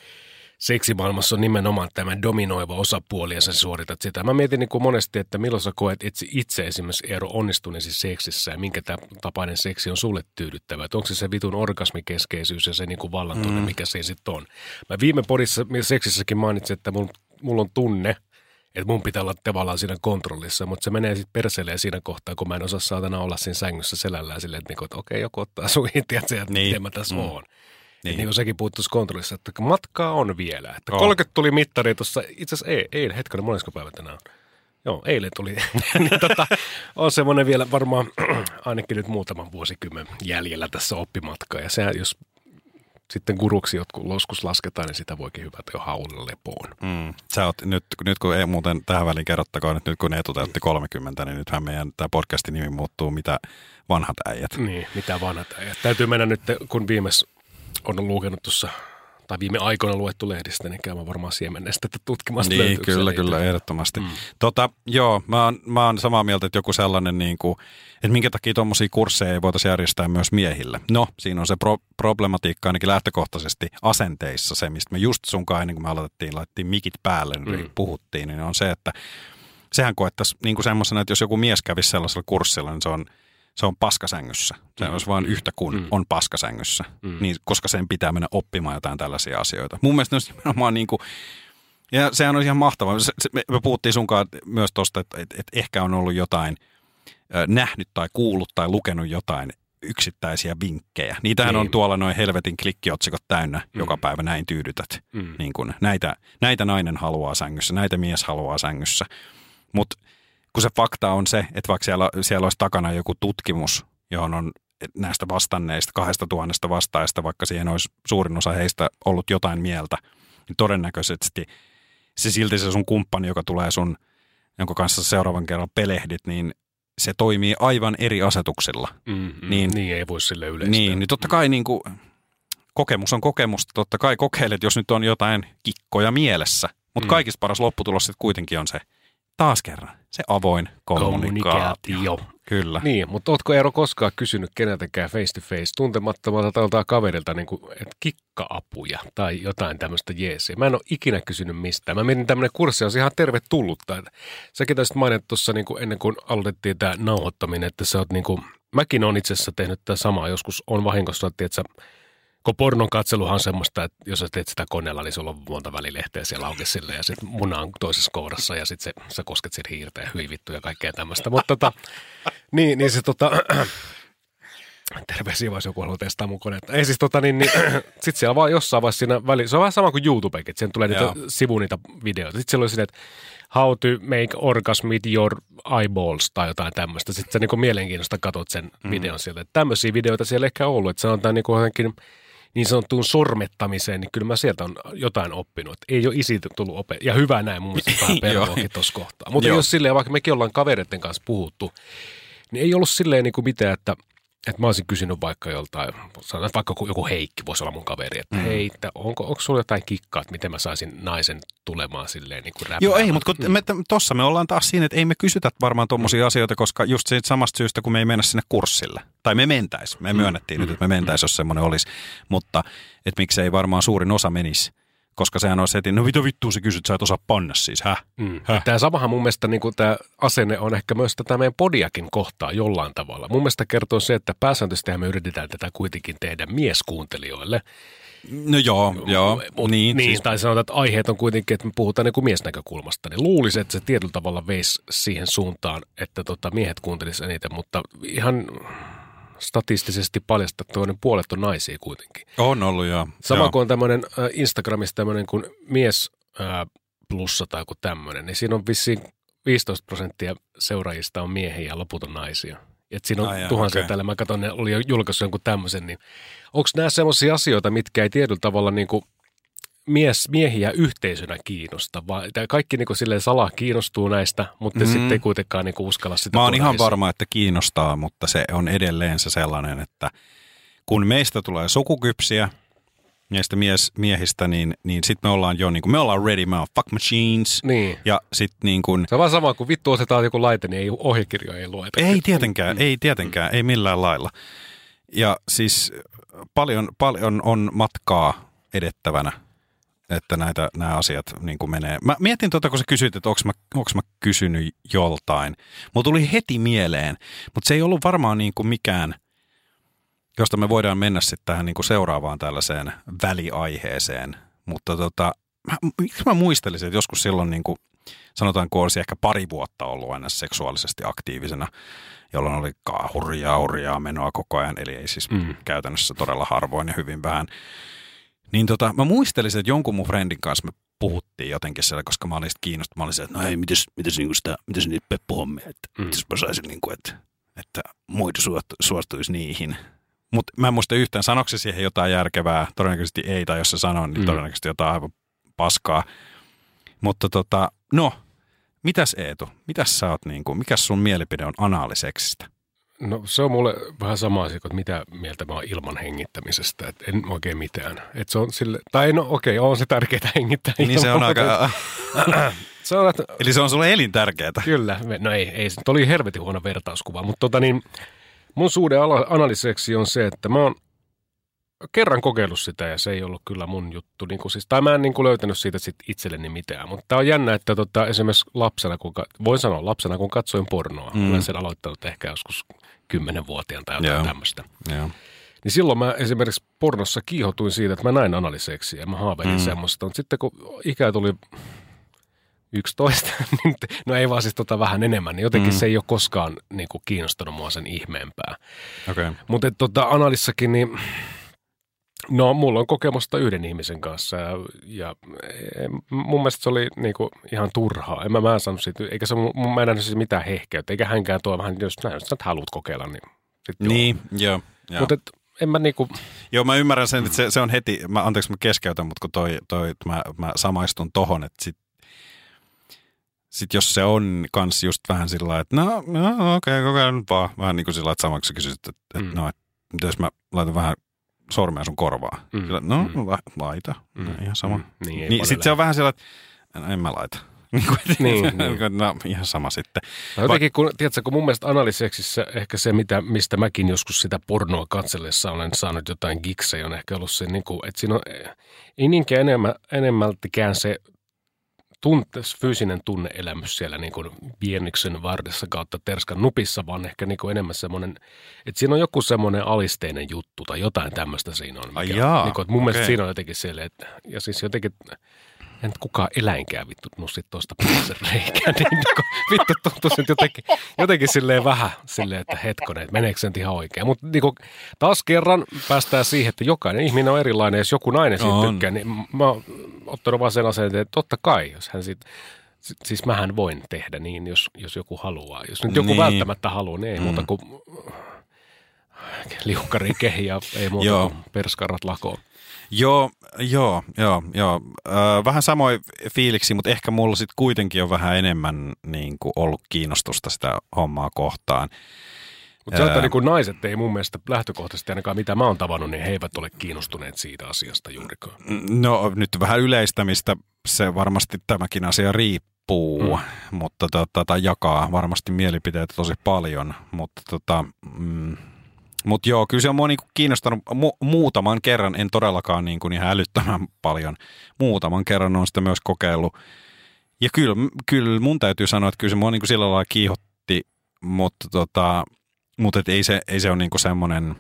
seksimaailmassa on nimenomaan tämä dominoiva osapuoli ja sä suoritat sitä. Mä mietin niin kuin monesti, että milloin sä koet itse, itse esimerkiksi ero onnistuneesi seksissä ja minkä tapainen seksi on sulle tyydyttävä. Että onko se se vitun orgasmikeskeisyys ja se niin kuin vallantunne, mm. mikä se sitten on. Mä viime podissa seksissäkin mainitsin, että mulla, mulla on tunne, että mun pitää olla tavallaan siinä kontrollissa, mutta se menee sitten perseleen siinä kohtaa, kun mä en osaa saatana olla siinä sängyssä selällään silleen, että, niinku, että okei, joku ottaa suihin, tiedätkö, että niin. miten mä tässä mm. oon. Niin. niin kuin sekin puuttuisi kontrollissa, että matkaa on vielä. Että 30 tuli mittari tuossa, itse asiassa eilen, eilen hetkinen, monesko päivä tänään on? Joo, eilen tuli. niin tota, on semmoinen vielä varmaan ainakin nyt muutaman vuosikymmen jäljellä tässä oppimatkaa. Ja se, jos sitten guruksi jotkut loskus lasketaan, niin sitä voikin hyvä jo haulilla lepoon. Mm. Sä oot, nyt, nyt kun ei muuten tähän väliin kerrottakoon, että nyt kun Eetu täytti 30, niin nythän meidän tämä podcastin nimi muuttuu mitä vanhat äijät. Niin, mitä vanhat äijät. Täytyy mennä nyt, kun viimeis on lukenut tuossa tai viime aikoina luettu lehdistä, niin käymään varmaan siemennestä tutkimaan. Niin, kyllä, niitä. kyllä, ehdottomasti. Mm. Tota, joo, mä oon, mä oon samaa mieltä, että joku sellainen, niin kuin, että minkä takia tuommoisia kursseja ei voitaisiin järjestää myös miehille. No, siinä on se pro- problematiikka ainakin lähtökohtaisesti asenteissa, se mistä me just sunkaan ennen kuin me aloitettiin, laitettiin mikit päälle, niin mm. puhuttiin, niin on se, että sehän koettaisiin niin kuin semmoisena, että jos joku mies kävisi sellaisella kurssilla, niin se on – se on paskasängyssä. Se mm. olisi vain yhtä kuin mm. on paskasängyssä, mm. niin, koska sen pitää mennä oppimaan jotain tällaisia asioita. Mun mielestä ne olisi nimenomaan niin kuin, ja sehän on ihan mahtavaa. Se, se, me, puhuttiin sunkaan myös tuosta, että, että, että ehkä on ollut jotain äh, nähnyt tai kuullut tai lukenut jotain yksittäisiä vinkkejä. Niitähän niin. on tuolla noin helvetin klikkiotsikot täynnä mm. joka päivä, näin tyydytät. Mm. Niin kun, näitä, näitä nainen haluaa sängyssä, näitä mies haluaa sängyssä. Mutta kun se fakta on se, että vaikka siellä, siellä olisi takana joku tutkimus, johon on näistä vastanneista, kahdesta tuhannesta vastaajasta, vaikka siihen olisi suurin osa heistä ollut jotain mieltä, niin todennäköisesti se silti se sun kumppani, joka tulee sun, jonka kanssa seuraavan kerran pelehdit, niin se toimii aivan eri asetuksilla. Mm-hmm. Niin, niin ei voi sille yleistää. Niin, niin totta kai niin kuin, kokemus on kokemusta. Totta kai kokeilet, jos nyt on jotain kikkoja mielessä. Mutta mm. kaikista paras lopputulos sitten kuitenkin on se – taas kerran se avoin kommunikaatio. kommunikaatio. Kyllä. Niin, mutta ootko Eero koskaan kysynyt keneltäkään face to face tuntemattomalta tai kaverilta niin kuin, että kikka-apuja tai jotain tämmöistä jeesiä? Mä en ole ikinä kysynyt mistään. Mä mietin tämmöinen kurssi on ihan tervetullutta. Säkin taisit mainita tuossa niin kuin ennen kuin aloitettiin tämä nauhoittaminen, että sä oot niin kuin, mäkin olen itse asiassa tehnyt tätä samaa. Joskus on vahingossa, että Kun pornon katseluhan on semmoista, että jos sä teet sitä koneella, niin sulla on monta välilehteä siellä auki sille ja sitten muna on toisessa kohdassa ja sitten sä kosket siinä hiirtä ja hyvin vittu ja kaikkea tämmöistä. Mutta tota, niin, niin se tota, terveisiä vaan joku haluaa testaa mun konetta. Ei siis tota niin, niin sit siellä vaan jossain vaiheessa siinä väliin, se on vähän sama kuin YouTubekin, että siihen tulee niitä Joo. sivu niitä videoita. Sitten siellä oli siinä, että how to make orgasm with your eyeballs tai jotain tämmöistä. Sitten sä niin mielenkiinnosta katsot sen mm. videon sieltä. Että tämmöisiä videoita siellä ehkä ollut, että sanotaan niin kuin niin sanottuun sormettamiseen, niin kyllä mä sieltä on jotain oppinut. Että ei ole isi tullut opet. Ja hyvä näin mun mielestä vähän pervoakin tuossa kohtaa. Mutta jos silleen, vaikka mekin ollaan kavereiden kanssa puhuttu, niin ei ollut silleen niin kuin mitään, että, että mä olisin kysynyt vaikka joltain, sanotaan että vaikka joku Heikki voisi olla mun kaveri, että mm. hei, että onko, onko sulla jotain kikkaa, että miten mä saisin naisen tulemaan silleen niin kuin Joo, ei, mutta kun me, tossa me ollaan taas siinä, että ei me kysytä varmaan tuommoisia asioita, koska just siitä samasta syystä, kun me ei mennä sinne kurssille. Tai me mentäis. Me myönnettiin nyt, että me mentäis, jos semmoinen olisi. Mutta että miksei varmaan suurin osa menisi. Koska sehän olisi heti, no mitä vittua sä kysyt, sä et osaa panna siis, häh? Mm. Häh? Tämä samahan mun mielestä niin kuin tämä asenne on ehkä myös tätä meidän podiakin kohtaa jollain tavalla. Mun mielestä kertoo se, että pääsääntöisesti me yritetään tätä kuitenkin tehdä mieskuuntelijoille. No joo, joo, Mut, niin. niin siis, tai sanotaan, että aiheet on kuitenkin, että me puhutaan niin kuin miesnäkökulmasta. Niin luulisin, että se tietyllä tavalla veisi siihen suuntaan, että tota, miehet kuuntelisivat eniten, mutta ihan statistisesti paljastettuna niin puolet on naisia kuitenkin. on ollut joo. Sama joo. kuin on tämmöinen äh, Instagramissa tämmöinen kuin mies äh, plussa tai joku tämmöinen, niin siinä on vissiin 15 prosenttia seuraajista on miehiä ja loput on naisia. Et siinä on Ai tuhansia okei. täällä. Mä katson, ne oli jo julkaissut jonkun tämmöisen. Niin onko nämä semmoisia asioita, mitkä ei tietyllä tavalla niin kuin mies, miehiä yhteisönä kiinnosta, kaikki niin kuin silleen salaa kiinnostuu näistä, mutta Mm. mm. sitten ei kuitenkaan niin kuin uskalla sitä Mä oon ihan esiin. varma, että kiinnostaa, mutta se on edelleen se sellainen, että kun meistä tulee sukukypsiä, näistä mies, miehistä, niin, niin sitten me ollaan jo, niin kuin, me ollaan ready, me fuck machines. Niin. Ja sitten niin kuin, Se on vaan sama, kun vittu otetaan joku laite, niin ei ohjekirjoja ei lueta. ei tietenkään, ei tietenkään, ei millään lailla. Ja siis paljon, paljon on matkaa edettävänä, että näitä, nämä asiat niin kuin menee. Mä mietin tuota, kun sä kysyit, että onko mä, onks mä kysynyt joltain. Mulla tuli heti mieleen, mutta se ei ollut varmaan niin kuin mikään, josta me voidaan mennä sitten tähän niin kuin seuraavaan tällaiseen väliaiheeseen. Mutta tota, mä, miksi mä muistelisin, että joskus silloin niin kuin, sanotaan, kun olisi ehkä pari vuotta ollut aina seksuaalisesti aktiivisena, jolloin oli hurjaa, hurjaa menoa koko ajan, eli ei siis. Mm. käytännössä todella harvoin ja hyvin vähän. Niin tota, mä muistelisin, että jonkun mun friendin kanssa me puhuttiin jotenkin siellä, koska mä olin kiinnostunut. Mä olin se, että no ei, mitäs, mitäs, niinku sitä, mitäs niitä peppuhommia, että mm. Mitäs mä saisin, niinku, että, että muita suostu, suostuisi niihin. Mutta mä en muista yhtään, sanoiko se siihen jotain järkevää, todennäköisesti ei, tai jos se sanoo, niin mm. Todennäköisesti jotain aivan paskaa. Mutta tota, no, mitäs Eetu, mitäs sä oot, niinku, mikäs sun mielipide on anaaliseksistä? No se on mulle vähän sama asia, kuin mitä mieltä mä oon ilman hengittämisestä. Et en oikein mitään. Et se on sille, tai no okei, on se tärkeää hengittää. Niin se on aika, Se on, että, eli se on sulle elintärkeää. kyllä, no ei, ei se oli helvetin huono vertauskuva, mutta tota niin, mun suhde ala- analyseksi on se, että mä oon kerran kokeillut sitä ja se ei ollut kyllä mun juttu. Niin kuin siis, tai mä en niin kuin löytänyt siitä sit itselleni mitään. Mutta tää on jännä, että tota, esimerkiksi lapsena, kun, voin sanoa lapsena, kun katsoin pornoa, Mm. olen sen aloittanut ehkä joskus kymmenenvuotiaan tai jotain tämmöistä. Niin silloin mä esimerkiksi pornossa kiihotuin siitä, että mä näin analiseksi ja mä haaveilin Mm. mm. semmoista. Mutta sitten kun ikä tuli 11, niin no ei vaan siis tota vähän enemmän, niin jotenkin Mm. se ei ole koskaan niin kuin kiinnostanut mua sen ihmeempää. Okay. Mutta tota, analissakin, niin no mulla on kokemusta yhden ihmisen kanssa ja, ja eh, mun mielestä se oli niin kuin ihan turhaa. En mä, mä en saanut siitä, eikä se, mun, mä en nähnyt siitä mitään hehkeyttä, eikä hänkään tuo vähän, jos sä jos sä haluat kokeilla, niin sitten Niin, joo. joo. Mutta en mä niinku, Joo, mä ymmärrän sen, että se, se on heti, mä, anteeksi mä keskeytän, mutta kun toi, toi mä, mä samaistun tohon, että sit, sit jos se on kans just vähän sillä että no, no okei, okay, kokeile nyt vaan. Vähän niin kuin sillä että samaksi kysyt, että, Mm. no, että jos mä laitan vähän sormea sun korvaan. Mm, Sillä, no, mm. la, laita. No, ihan sama. Mm, niin, Niin, paljon sit se on vähän sillä että no, en mä laita. Niin, kuin, Niin, niin, niin. No, ihan sama sitten. No jotenkin, kun, tiedätkö, kun mun mielestä analyseksissä ehkä se, mitä, mistä mäkin joskus sitä pornoa katsellessa olen saanut jotain giksejä, on ehkä ollut se, niin kuin, että siinä on, ei niinkään enemmän, enemmältikään se tunte, fyysinen tunneelämys siellä niin kuin vienniksen vardessa kautta terskan nupissa, vaan ehkä niin kuin enemmän semmoinen, että siinä on joku semmoinen alisteinen juttu tai jotain tämmöistä siinä on. Ai mikä- jaa, niin kuin, että mun mielestä okei. siinä on jotenkin silleen, että, ja siis jotenkin, en nyt kukaan eläinkään vittu nussit tuosta päässä reikään, niin, vittu tuntuu nyt jotenkin, jotenkin silleen vähän silleen, että hetkonen, että meneekö se nyt ihan oikein. Mutta niin kuin, taas kerran päästään siihen, että jokainen ihminen on erilainen, jos joku nainen siitä On. tykkää, niin mä oon ottanut vaan sen asenteen, että totta kai, jos hän sit, si- siis mähän voin tehdä niin, jos, jos joku haluaa. Jos nyt joku Niin. välttämättä haluaa, niin ei Mm. muuta kuin liukkari kehi ja ei muuta Joo. kuin perskarrat lakoon. Joo, joo, joo, joo. Öö, vähän samoin fiiliksi, mutta ehkä mulla sitten kuitenkin on vähän enemmän niin kuin ollut kiinnostusta sitä hommaa kohtaan. Mutta Ää. niin kuin naiset ei mun mielestä lähtökohtaisesti ainakaan mitä mä oon tavannut, niin he eivät ole kiinnostuneet siitä asiasta juurikaan. No nyt vähän yleistämistä, se varmasti tämäkin asia riippuu, Mm. mutta tota, tai jakaa varmasti mielipiteitä tosi paljon, mutta tota, mm, mut joo, kyllä se on mua niinku kiinnostanut mu- muutaman kerran, en todellakaan niinku ihan älyttömän paljon, muutaman kerran on sitä myös kokeillut. Ja kyllä, kyllä mun täytyy sanoa, että kyllä se mua niinku sillä lailla kiihotti, mutta tota, mutta et ei se, ei se ole niinku semmoinen,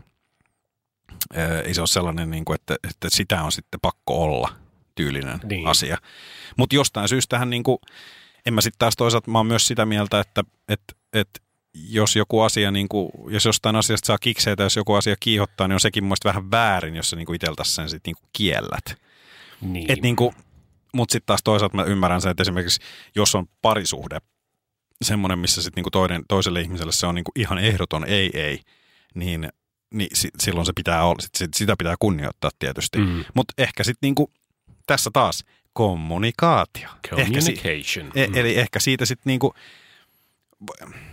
ää, ei se ole sellainen, niinku, että, että sitä on sitten pakko olla tyylinen Niin. niin. asia. Mutta jostain syystähän, niinku, en mä sitten taas toisaalta, mä oon myös sitä mieltä, että et, et, jos joku asia, niinku, jos jostain asiasta saa kikseitä, jos joku asia kiihottaa, niin on sekin mun vähän väärin, jos sä niinku iteltäsi sen sitten niinku kiellät. Niin. Et niinku, mutta sitten taas toisaalta mä ymmärrän sen, että esimerkiksi jos on parisuhde, semmoinen, missä sitten niinku toinen, toiselle ihmiselle se on niinku ihan ehdoton ei ei, niin, niin si, silloin se pitää olla, sit, sit, sitä pitää kunnioittaa tietysti. Mm. Mutta ehkä sitten niinku, tässä taas kommunikaatio. Ehkä si, Communication. e, Mm. eli ehkä siitä sitten niinku,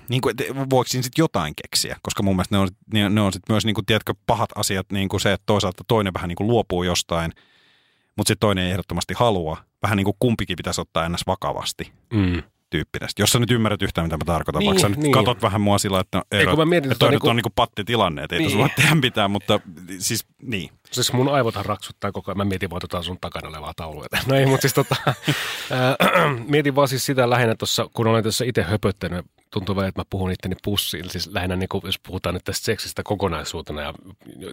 niinku, et voiko siinä sitten jotain keksiä, koska mun mielestä ne on, ne, ne on sitten myös niinku, tiedätkö, pahat asiat, niinku se, että toisaalta toinen vähän niinku luopuu jostain, mutta sitten toinen ei ehdottomasti halua. Vähän niin kuin kumpikin pitäisi ottaa ennäs vakavasti Mm. tyyppinen. Jos sä nyt ymmärrät yhtään, mitä mä tarkoitan, Niin, vaikka sä nyt niin. katot vähän mua sillä, että, Ei, kun mä mietin että toi niinku- on niinku pattitilanne, että ei Niin. tässä voi tehdä mitään, mutta siis niin. Siis mun aivothan raksuttaa koko ajan. Mä mietin vaan tota sun takana olevaa taulua. No ei, mutta siis tota, ää, mietin vaan siis sitä lähinnä tuossa, kun olen tässä itse höpöttänyt, tuntuu vähän, että mä puhun itteni pussiin. Siis lähinnä niin kuin, jos puhutaan nyt tästä seksistä kokonaisuutena, ja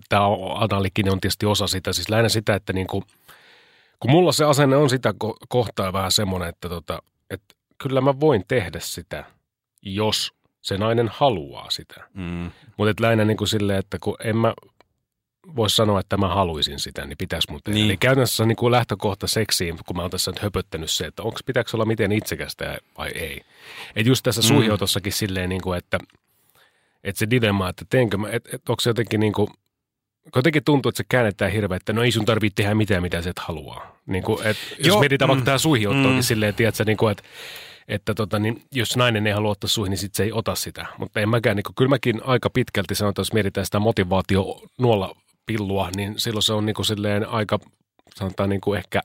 tämä analikinen on tietysti osa sitä, siis lähinnä sitä, että niin kuin, kun mulla se asenne on sitä ko- kohtaa vähän semmoinen, että, tota, että kyllä mä voin tehdä sitä, jos se nainen haluaa sitä. Mm. Mutta lähinnä niin kuin silleen, että kun en mä voi sanoa, että mä haluaisin sitä, niin pitäisi mun tehdä. Niin. Eli käytännössä niin kuin lähtökohta seksiin, kun mä oon tässä nyt höpöttänyt se, että onko pitääkö olla miten itsekästä vai ei. Että just tässä Mm. suihiotossakin silleen, niin kuin, että, että se dilemma, että teenkö mä, että, että onko se jotenkin niin kuin, jotenkin tuntuu, että se käännetään hirveän, että no ei sun tarvitse tehdä mitään, mitä sä et halua. Niin kuin, että jos Joo, mietitään vaikka mm, tähän suihiottoonkin mm. silleen, tiedätkö, niin kuin, että että tota, niin jos nainen ei halua ottaa suihin, niin sit se ei ota sitä. Mutta en mäkään, niin kuin, kyllä mäkin aika pitkälti että jos mietitään sitä motivaatio nuolla pillua, niin silloin se on niin kuin silleen aika, sanotaan niin kuin ehkä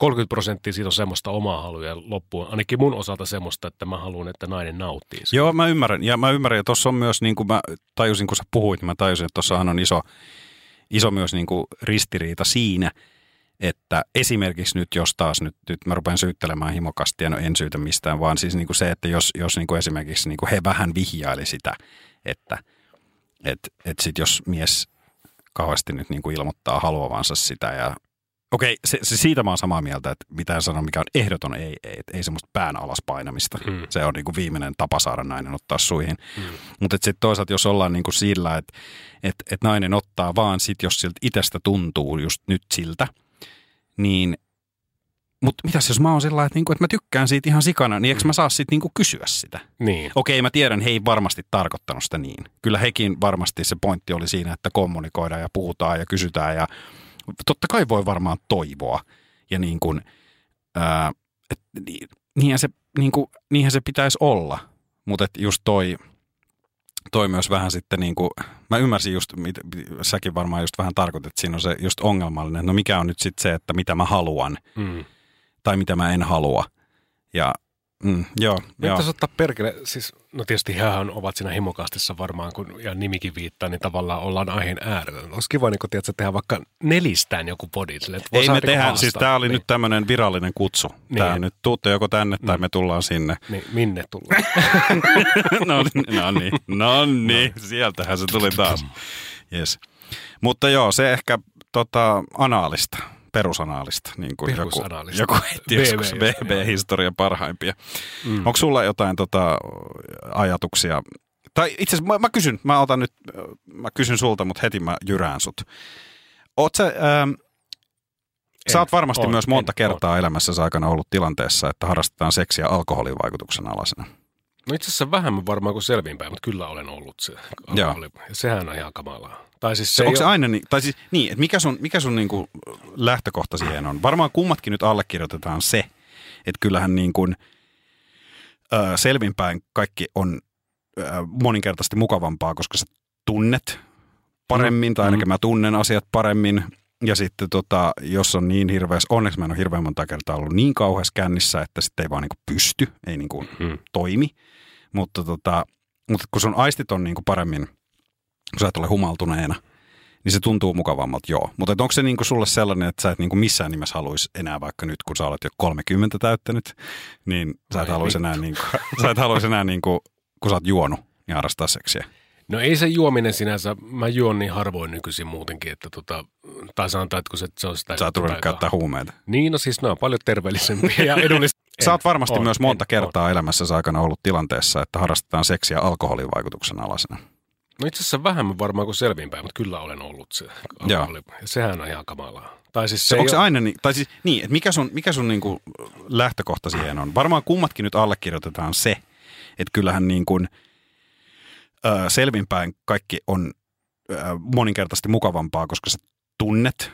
30 prosenttia siitä on semmoista omaa haluja ja loppuun. Ainakin mun osalta semmoista, että mä haluan, että nainen nauttii siitä. Joo, mä ymmärrän. Ja mä ymmärrän, ja tuossa on myös, niin kuin mä tajusin, kun sä puhuit, niin mä tajusin, että tuossahan on iso, iso myös niin kuin ristiriita siinä, että esimerkiksi nyt, jos taas nyt, nyt mä rupean syyttelemään himokastia, no en syytä mistään, vaan siis niin kuin se, että jos, jos niin kuin esimerkiksi niin kuin he vähän vihjaili sitä, että et, et sit jos mies kauheasti nyt niin kuin ilmoittaa haluavansa sitä ja Okei, se, se siitä mä oon samaa mieltä, että mitä sanon, mikä on ehdoton ei, ei, et ei semmoista pään alas painamista. Mm. Se on niin kuin viimeinen tapa saada nainen ottaa suihin. Mm. Mutta sitten toisaalta, jos ollaan niin kuin sillä, että et, et nainen ottaa vaan sit, jos siltä itsestä tuntuu just nyt siltä, niin mutta mitäs jos mä oon sillä että, niinku, että mä tykkään siitä ihan sikana, niin eikö mä saa sitten niinku kysyä sitä? Niin. Okei, mä tiedän, he ei varmasti tarkoittanut sitä niin. Kyllä hekin varmasti se pointti oli siinä, että kommunikoidaan ja puhutaan ja kysytään ja totta kai voi varmaan toivoa. Ja niin kuin, ää, et, ni- niinhän, se, niin kuin, niinhän se pitäisi olla. Mutta just toi, toi myös vähän sitten niin kuin, mä ymmärsin just, mit, säkin varmaan just vähän tarkoitit, että siinä on se just ongelmallinen, että no mikä on nyt sitten se, että mitä mä haluan Mm. Tai mitä mä en halua. Ja Mm, joo, joo. Nyt ottaa perkele, siis no tietysti hän ovat siinä himokastissa varmaan, kun ja nimikin viittaa, niin tavallaan ollaan aiheen äärellä. Olisi kiva, niin kun tiedät, tehdä vaikka nelistään joku että Ei me tehdä, haastaa. siis tämä oli niin. nyt tämmöinen virallinen kutsu. Niin. Tämä nyt tuutte joko tänne tai me tullaan sinne. Niin, minne tullaan? no, no niin, no niin, sieltähän se tuli taas. Yes. Mutta joo, se ehkä tota, anaalista, perusanaalista, niin kuin joku, Perusanaalista. joku BB, BB-historian parhaimpia. Mm. Onko sulla jotain tota, ajatuksia? Tai itse asiassa mä, mä kysyn, mä otan nyt, mä kysyn sulta, mutta heti mä jyrään sut. Oot sä, ähm, sä oot varmasti on, myös monta en, kertaa elämässäsi aikana ollut tilanteessa, että harrastetaan seksiä alkoholin vaikutuksen alasena. No itse asiassa vähemmän varmaan kuin selvinpäin, mutta kyllä olen ollut se. Joo. Ja sehän on ihan kamalaa. Tai siis se, onko se ole- aina niin, tai siis niin, että mikä sun, mikä sun niinku lähtökohta siihen on? Varmaan kummatkin nyt allekirjoitetaan se, että kyllähän niin kuin, ö, selvinpäin kaikki on ö, moninkertaisesti mukavampaa, koska sä tunnet paremmin, tai ainakin mä tunnen asiat paremmin. Ja sitten tota, jos on niin hirveässä, onneksi mä en ole hirveän monta kertaa ollut niin kauheassa kännissä, että sitten ei vaan niin pysty, ei niin kuin Mm. toimi. Mutta, tota, mutta kun sun aistit on niin kuin paremmin, kun sä et ole humaltuneena, niin se tuntuu mukavammalta, joo. Mutta onko se niinku sulle sellainen, että sä et niinku missään nimessä haluaisi enää vaikka nyt, kun sä olet jo 30 täyttänyt, niin sä et Ai haluaisi enää, niinku, sä et haluaisi enää niinku, kun sä oot juonut, niin harrastaa seksiä. No ei se juominen sinänsä, mä juon niin harvoin nykyisin muutenkin, että tota, tai sanotaan, että kun se, se on sitä... Sä oot ruvennut käyttää huumeita. Niin, no siis ne on paljon terveellisempiä ja edullista. Sä oot varmasti on, myös monta en, kertaa elämässäsi aikana ollut tilanteessa, että harrastetaan seksiä alkoholin vaikutuksen alasena. No itse asiassa vähemmän varmaan kuin selvinpäin, mutta kyllä olen ollut se. Alkoholi. Ja sehän on ihan kamalaa. Tai siis se, Se, onko se aina niin, tai siis niin, että mikä sun, mikä sun niinku lähtökohta siihen on? Varmaan kummatkin nyt allekirjoitetaan se, että kyllähän niin kuin, ö, selvinpäin kaikki on ö, moninkertaisesti mukavampaa, koska sä tunnet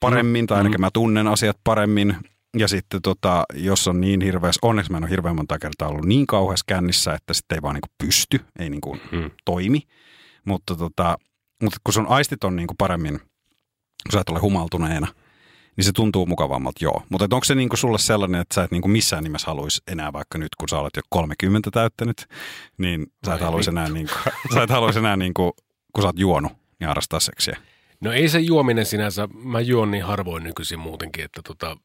paremmin, tai ainakin mä tunnen asiat paremmin. Ja sitten tota, jos on niin hirveässä, onneksi mä en ole hirveän monta kertaa ollut niin kauheassa kännissä, että sitten ei vaan niin pysty, ei niin kuin Mm. toimi. Mutta, tota, mutta kun sun aistit on niin kuin paremmin, kun sä et ole humaltuneena, niin se tuntuu mukavammalta, joo. Mutta onko se niinku sulle sellainen, että sä et niinku missään nimessä haluaisi enää vaikka nyt, kun sä olet jo 30 täyttänyt, niin sä et Ai haluaisi enää, niinku, sä et haluaisi enää niinku, kun sä oot juonut, niin harrastaa seksiä. No ei se juominen sinänsä, mä juon niin harvoin nykyisin muutenkin, että tota,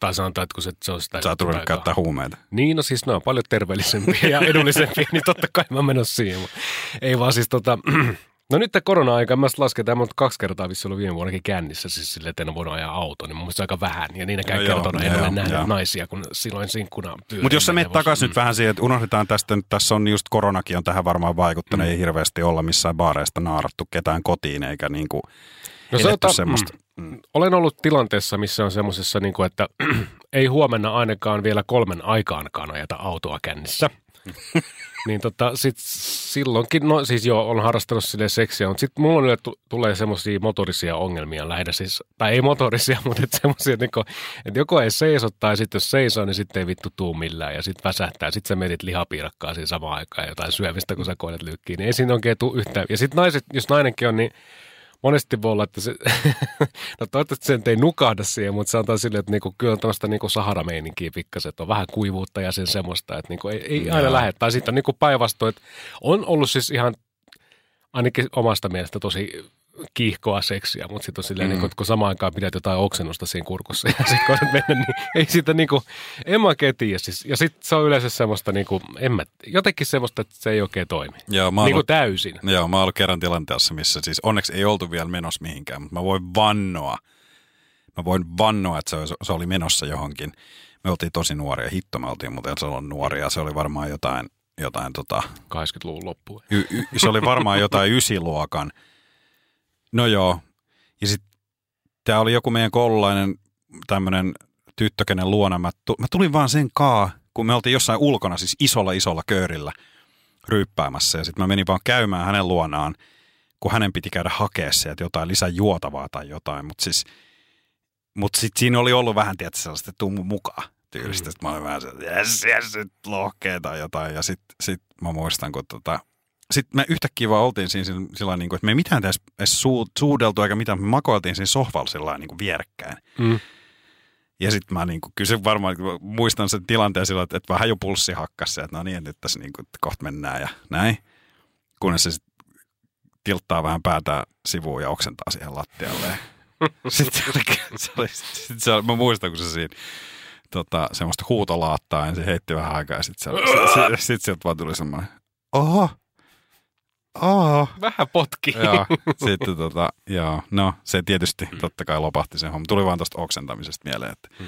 tai sanotaan, että kun se, se on sitä... Sä oot ruvennut käyttää huumeita. Niin, no siis ne on paljon terveellisempiä ja edullisempia, niin totta kai mä menossa siihen. Ei vaan siis tota, no nyt tämä korona-aika, mä lasketaan, mutta kaksi kertaa vissi ollut viime vuonnakin kännissä, siis silleen, että en voinut ajaa autoa, niin mun mielestä aika vähän. Ja niinäkään No no kertona en ole nähnyt joo. naisia, kun silloin sinkkuna pyörin. Mutta jos sä menet takaisin nyt vähän siihen, että unohdetaan tästä, nyt tässä on just koronakin on tähän varmaan vaikuttanut, ei hirveästi olla missään baareista naarattu ketään kotiin, eikä niinku No eletty sanotaan, semmoista. Mm. Olen ollut tilanteessa, missä on semmoisessa, niin kuin, että ei huomenna ainakaan vielä kolmen aikaankaan ajeta autoa kännissä. niin tota, sit silloinkin, no siis joo, on harrastanut sille seksiä, mutta sitten mulla yleensä tu- tulee semmoisia motorisia ongelmia lähinnä siis, tai ei motorisia, mutta et semmoisia, että, niinku, että joko ei seiso, tai sitten jos seisoo, niin sitten ei vittu tuu millään, ja sitten väsähtää, sitten sä mietit lihapiirakkaa siinä samaan aikaan, jotain syömistä, kun sä koetat lyykkiin, niin ei siinä oikein tule yhtään. Ja sitten naiset, jos nainenkin on, niin monesti voi olla, että se, no toivottavasti se nyt ei nukahda siihen, mutta sanotaan silleen, että niinku, kyllä on tämmöistä niinku Sahara-meininkiä pikkasen, että on vähän kuivuutta ja sen semmoista, että niinku, ei, ei aina lähde. Tai sitten on niinku päinvastoin, että on ollut siis ihan ainakin omasta mielestä tosi kiihkoa seksiä, mutta sitten on silleen, mm. niin että kun samaan aikaan pidät jotain oksennusta siinä kurkussa ja sitten koetat mennä, niin ei siitä niinku, en mä oikein tiedä. Siis, ja sitten se on yleensä semmoista, niinku, en mä, jotenkin semmoista, että se ei oikein toimi. Joo, mä Niin kuin ollut- täysin. Joo, mä oon ollut kerran tilanteessa, missä siis onneksi ei oltu vielä menossa mihinkään, mutta mä voin vannoa, mä voin vannoa, että se, oli- se oli menossa johonkin. Me oltiin tosi nuoria, hitto me oltiin muuten silloin nuoria, se oli varmaan jotain, jotain tota, 80-luvun loppuun. y, y, se oli varmaan jotain ysiluokan. No joo, ja sitten tämä oli joku meidän koululainen tämmöinen tyttö, kenen luona mä, tu, mä tulin vaan sen kaa, kun me oltiin jossain ulkona, siis isolla isolla köörillä ryyppäämässä, ja sitten mä menin vaan käymään hänen luonaan, kun hänen piti käydä hakea sieltä jotain lisäjuotavaa tai jotain, mutta siis, mut sitten siinä oli ollut vähän, tietysti sellaista, että tuu mukaan tyylistä. Mm. Sitten mä olin vähän se, että jes, jes, nyt lohkee tai jotain. Ja sitten sit mä muistan, kun tota, sitten me yhtäkkiä vaan oltiin siinä sillä, sillä niin kuin, että me ei mitään edes, edes suu, suudeltu eikä mitään, me makoiltiin siinä sohvalla sillä niin kuin vierekkäin. Mm. Ja sitten mä niinku, kyllä se varmaan, muistan sen tilanteen silloin, että, että vähän jo pulssi hakkas se, että no niin, että nyt tässä niinku, että kohta mennään ja näin. Kunnes se sit tilttaa vähän päätä sivuun ja oksentaa siihen lattialle. sitten se oli, se oli, sit se oli, mä muistan, kun se siinä tota, semmoista huutolaattaa, ja se heitti vähän aikaa, ja sitten se, se, sit sieltä vaan tuli semmoinen, oho, oho. Vähän potki. Joo, sitten tota, joo, no se tietysti totta kai lopahti sen homma. Tuli vaan tuosta oksentamisesta mieleen, että, Mm.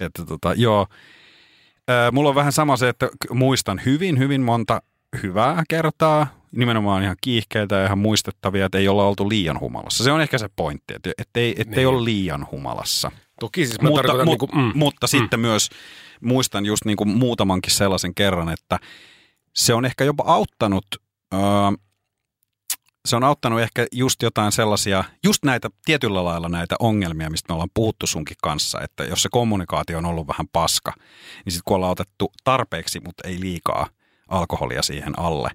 että tota, joo. Ää, mulla on vähän sama se, että muistan hyvin, hyvin monta hyvää kertaa, nimenomaan ihan kiihkeitä ja ihan muistettavia, että ei olla oltu liian humalassa. Se on ehkä se pointti, että ettei, ettei Niin. ole liian humalassa. Toki siis mä mutta, mu- niin kuin, mm, mutta sitten myös muistan just niin kuin muutamankin sellaisen kerran, että se on ehkä jopa auttanut, öö, se on auttanut ehkä just jotain sellaisia, just näitä tietyllä lailla näitä ongelmia, mistä me ollaan puhuttu sunkin kanssa, että jos se kommunikaatio on ollut vähän paska, niin sitten kun ollaan otettu tarpeeksi, mutta ei liikaa alkoholia siihen alle,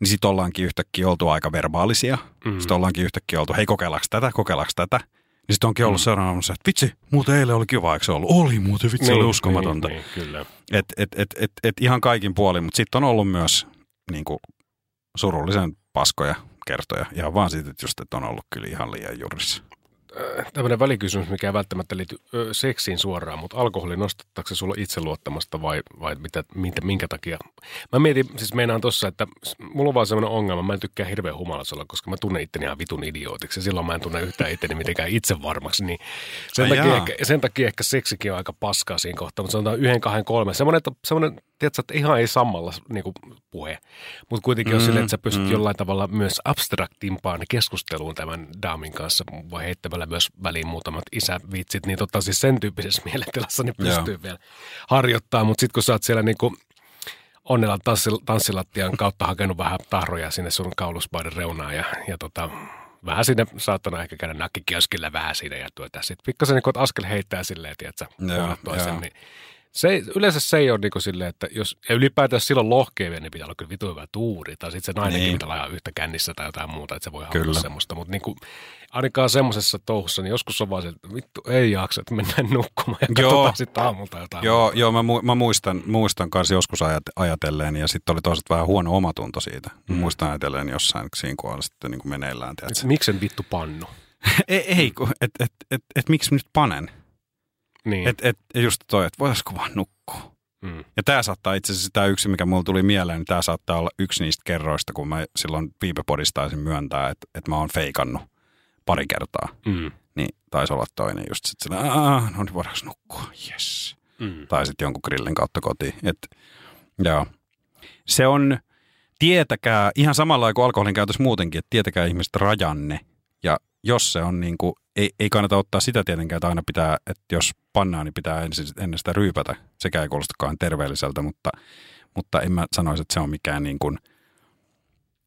niin sitten ollaankin yhtäkkiä oltu aika verbaalisia. Mm. Sitten ollaankin yhtäkkiä oltu, hei kokeillaanko tätä, kokeillaanko tätä. Niin sitten onkin ollut mm. seuraavana se, että vitsi, muuten eilen oli kiva, eikö se ollut? Oli muuten, vitsi, niin, oli uskomatonta. Niin, niin, kyllä. Et, et, et, et, et ihan kaikin puolin, mutta sitten on ollut myös niin kuin, surullisen paskoja kertoja. Ihan vaan siitä, että just, että on ollut kyllä ihan liian jurissa. Tämmöinen välikysymys, mikä ei välttämättä liity seksiin suoraan, mutta alkoholi nostattaako se sulla itseluottamusta vai, vai mitä, minkä, minkä takia? Mä mietin, siis meinaan tossa, että mulla on vaan semmoinen ongelma, mä en tykkää hirveän humalassa olla, koska mä tunnen itteni ihan vitun idiootiksi ja silloin mä en tunne yhtään itteni mitenkään itsevarmaksi, niin sen, Ai takia jaa. ehkä, sen takia ehkä seksikin on aika paskaa siinä kohtaa, mutta sanotaan yhden, kahden, kolme, semmoinen, että, semmoinen tiedätkö, että ihan ei sammalla niin kuin, puhe, mutta kuitenkin mm, on Mm, silleen, että sä pystyt mm. mm. jollain tavalla myös abstraktimpaan keskusteluun tämän daamin kanssa, voi heittämällä myös väliin muutamat isävitsit, niin tota siis sen tyyppisessä mielentilassa niin pystyy vielä harjoittamaan, mutta sitten kun sä oot siellä niin kuin onnella tanssil- tanssilattian kautta hakenut vähän tahroja sinne sun kauluspaiden reunaan ja, ja tota, vähän sinne saattanut ehkä käydä nakkikioskilla vähän siinä ja tuota, sitten pikkasen niin askel heittää silleen, tiedätkö, Joo, toisen, joo. niin se, yleensä se ei ole niin silleen, että jos, ja ylipäätään silloin lohkeavia, niin pitää olla kyllä vitu hyvä tuuri, tai sitten se nainenkin Niin. pitää olla yhtä kännissä tai jotain muuta, että se voi Kyllä. haluta semmoista, mutta niin kuin, ainakaan semmoisessa touhussa, niin joskus on vaan se, että vittu ei jaksa, että mennään nukkumaan ja Joo. sitten aamulta jotain. Joo, joo mä, mu- mä muistan, muistan kanssa joskus ajat, ajatelleen, ja sitten oli toiset vähän huono omatunto siitä. Mm. Muistan ajatelleen jossain siinä kohdalla sitten niin kuin meneillään. Et Miksen vittu pannu? ei, ei kun, et, et, et, et, miksi nyt panen? Niin. Et, et, just toi, että voitaisiko vaan nukkua. mm. Ja tämä saattaa itse asiassa, tämä yksi, mikä mulla tuli mieleen, niin tämä saattaa olla yksi niistä kerroista, kun mä silloin taisin myöntää, että, että mä oon feikannut pari kertaa. Mm. Niin taisi olla toinen just sitten sillä, "Aa, no niin voidaanko nukkua, yes. Mm. Tai sitten jonkun grillin kautta kotiin. Et, joo. Se on, tietäkää, ihan samalla kuin alkoholin käytössä muutenkin, että tietäkää ihmiset rajanne. Ja jos se on niin kuin, ei, ei kannata ottaa sitä tietenkään, että aina pitää, että jos pannaan, niin pitää ensin, ennen sitä ryypätä. Sekä ei kuulostakaan terveelliseltä, mutta, mutta en mä sanoisi, että se on mikään niin kuin,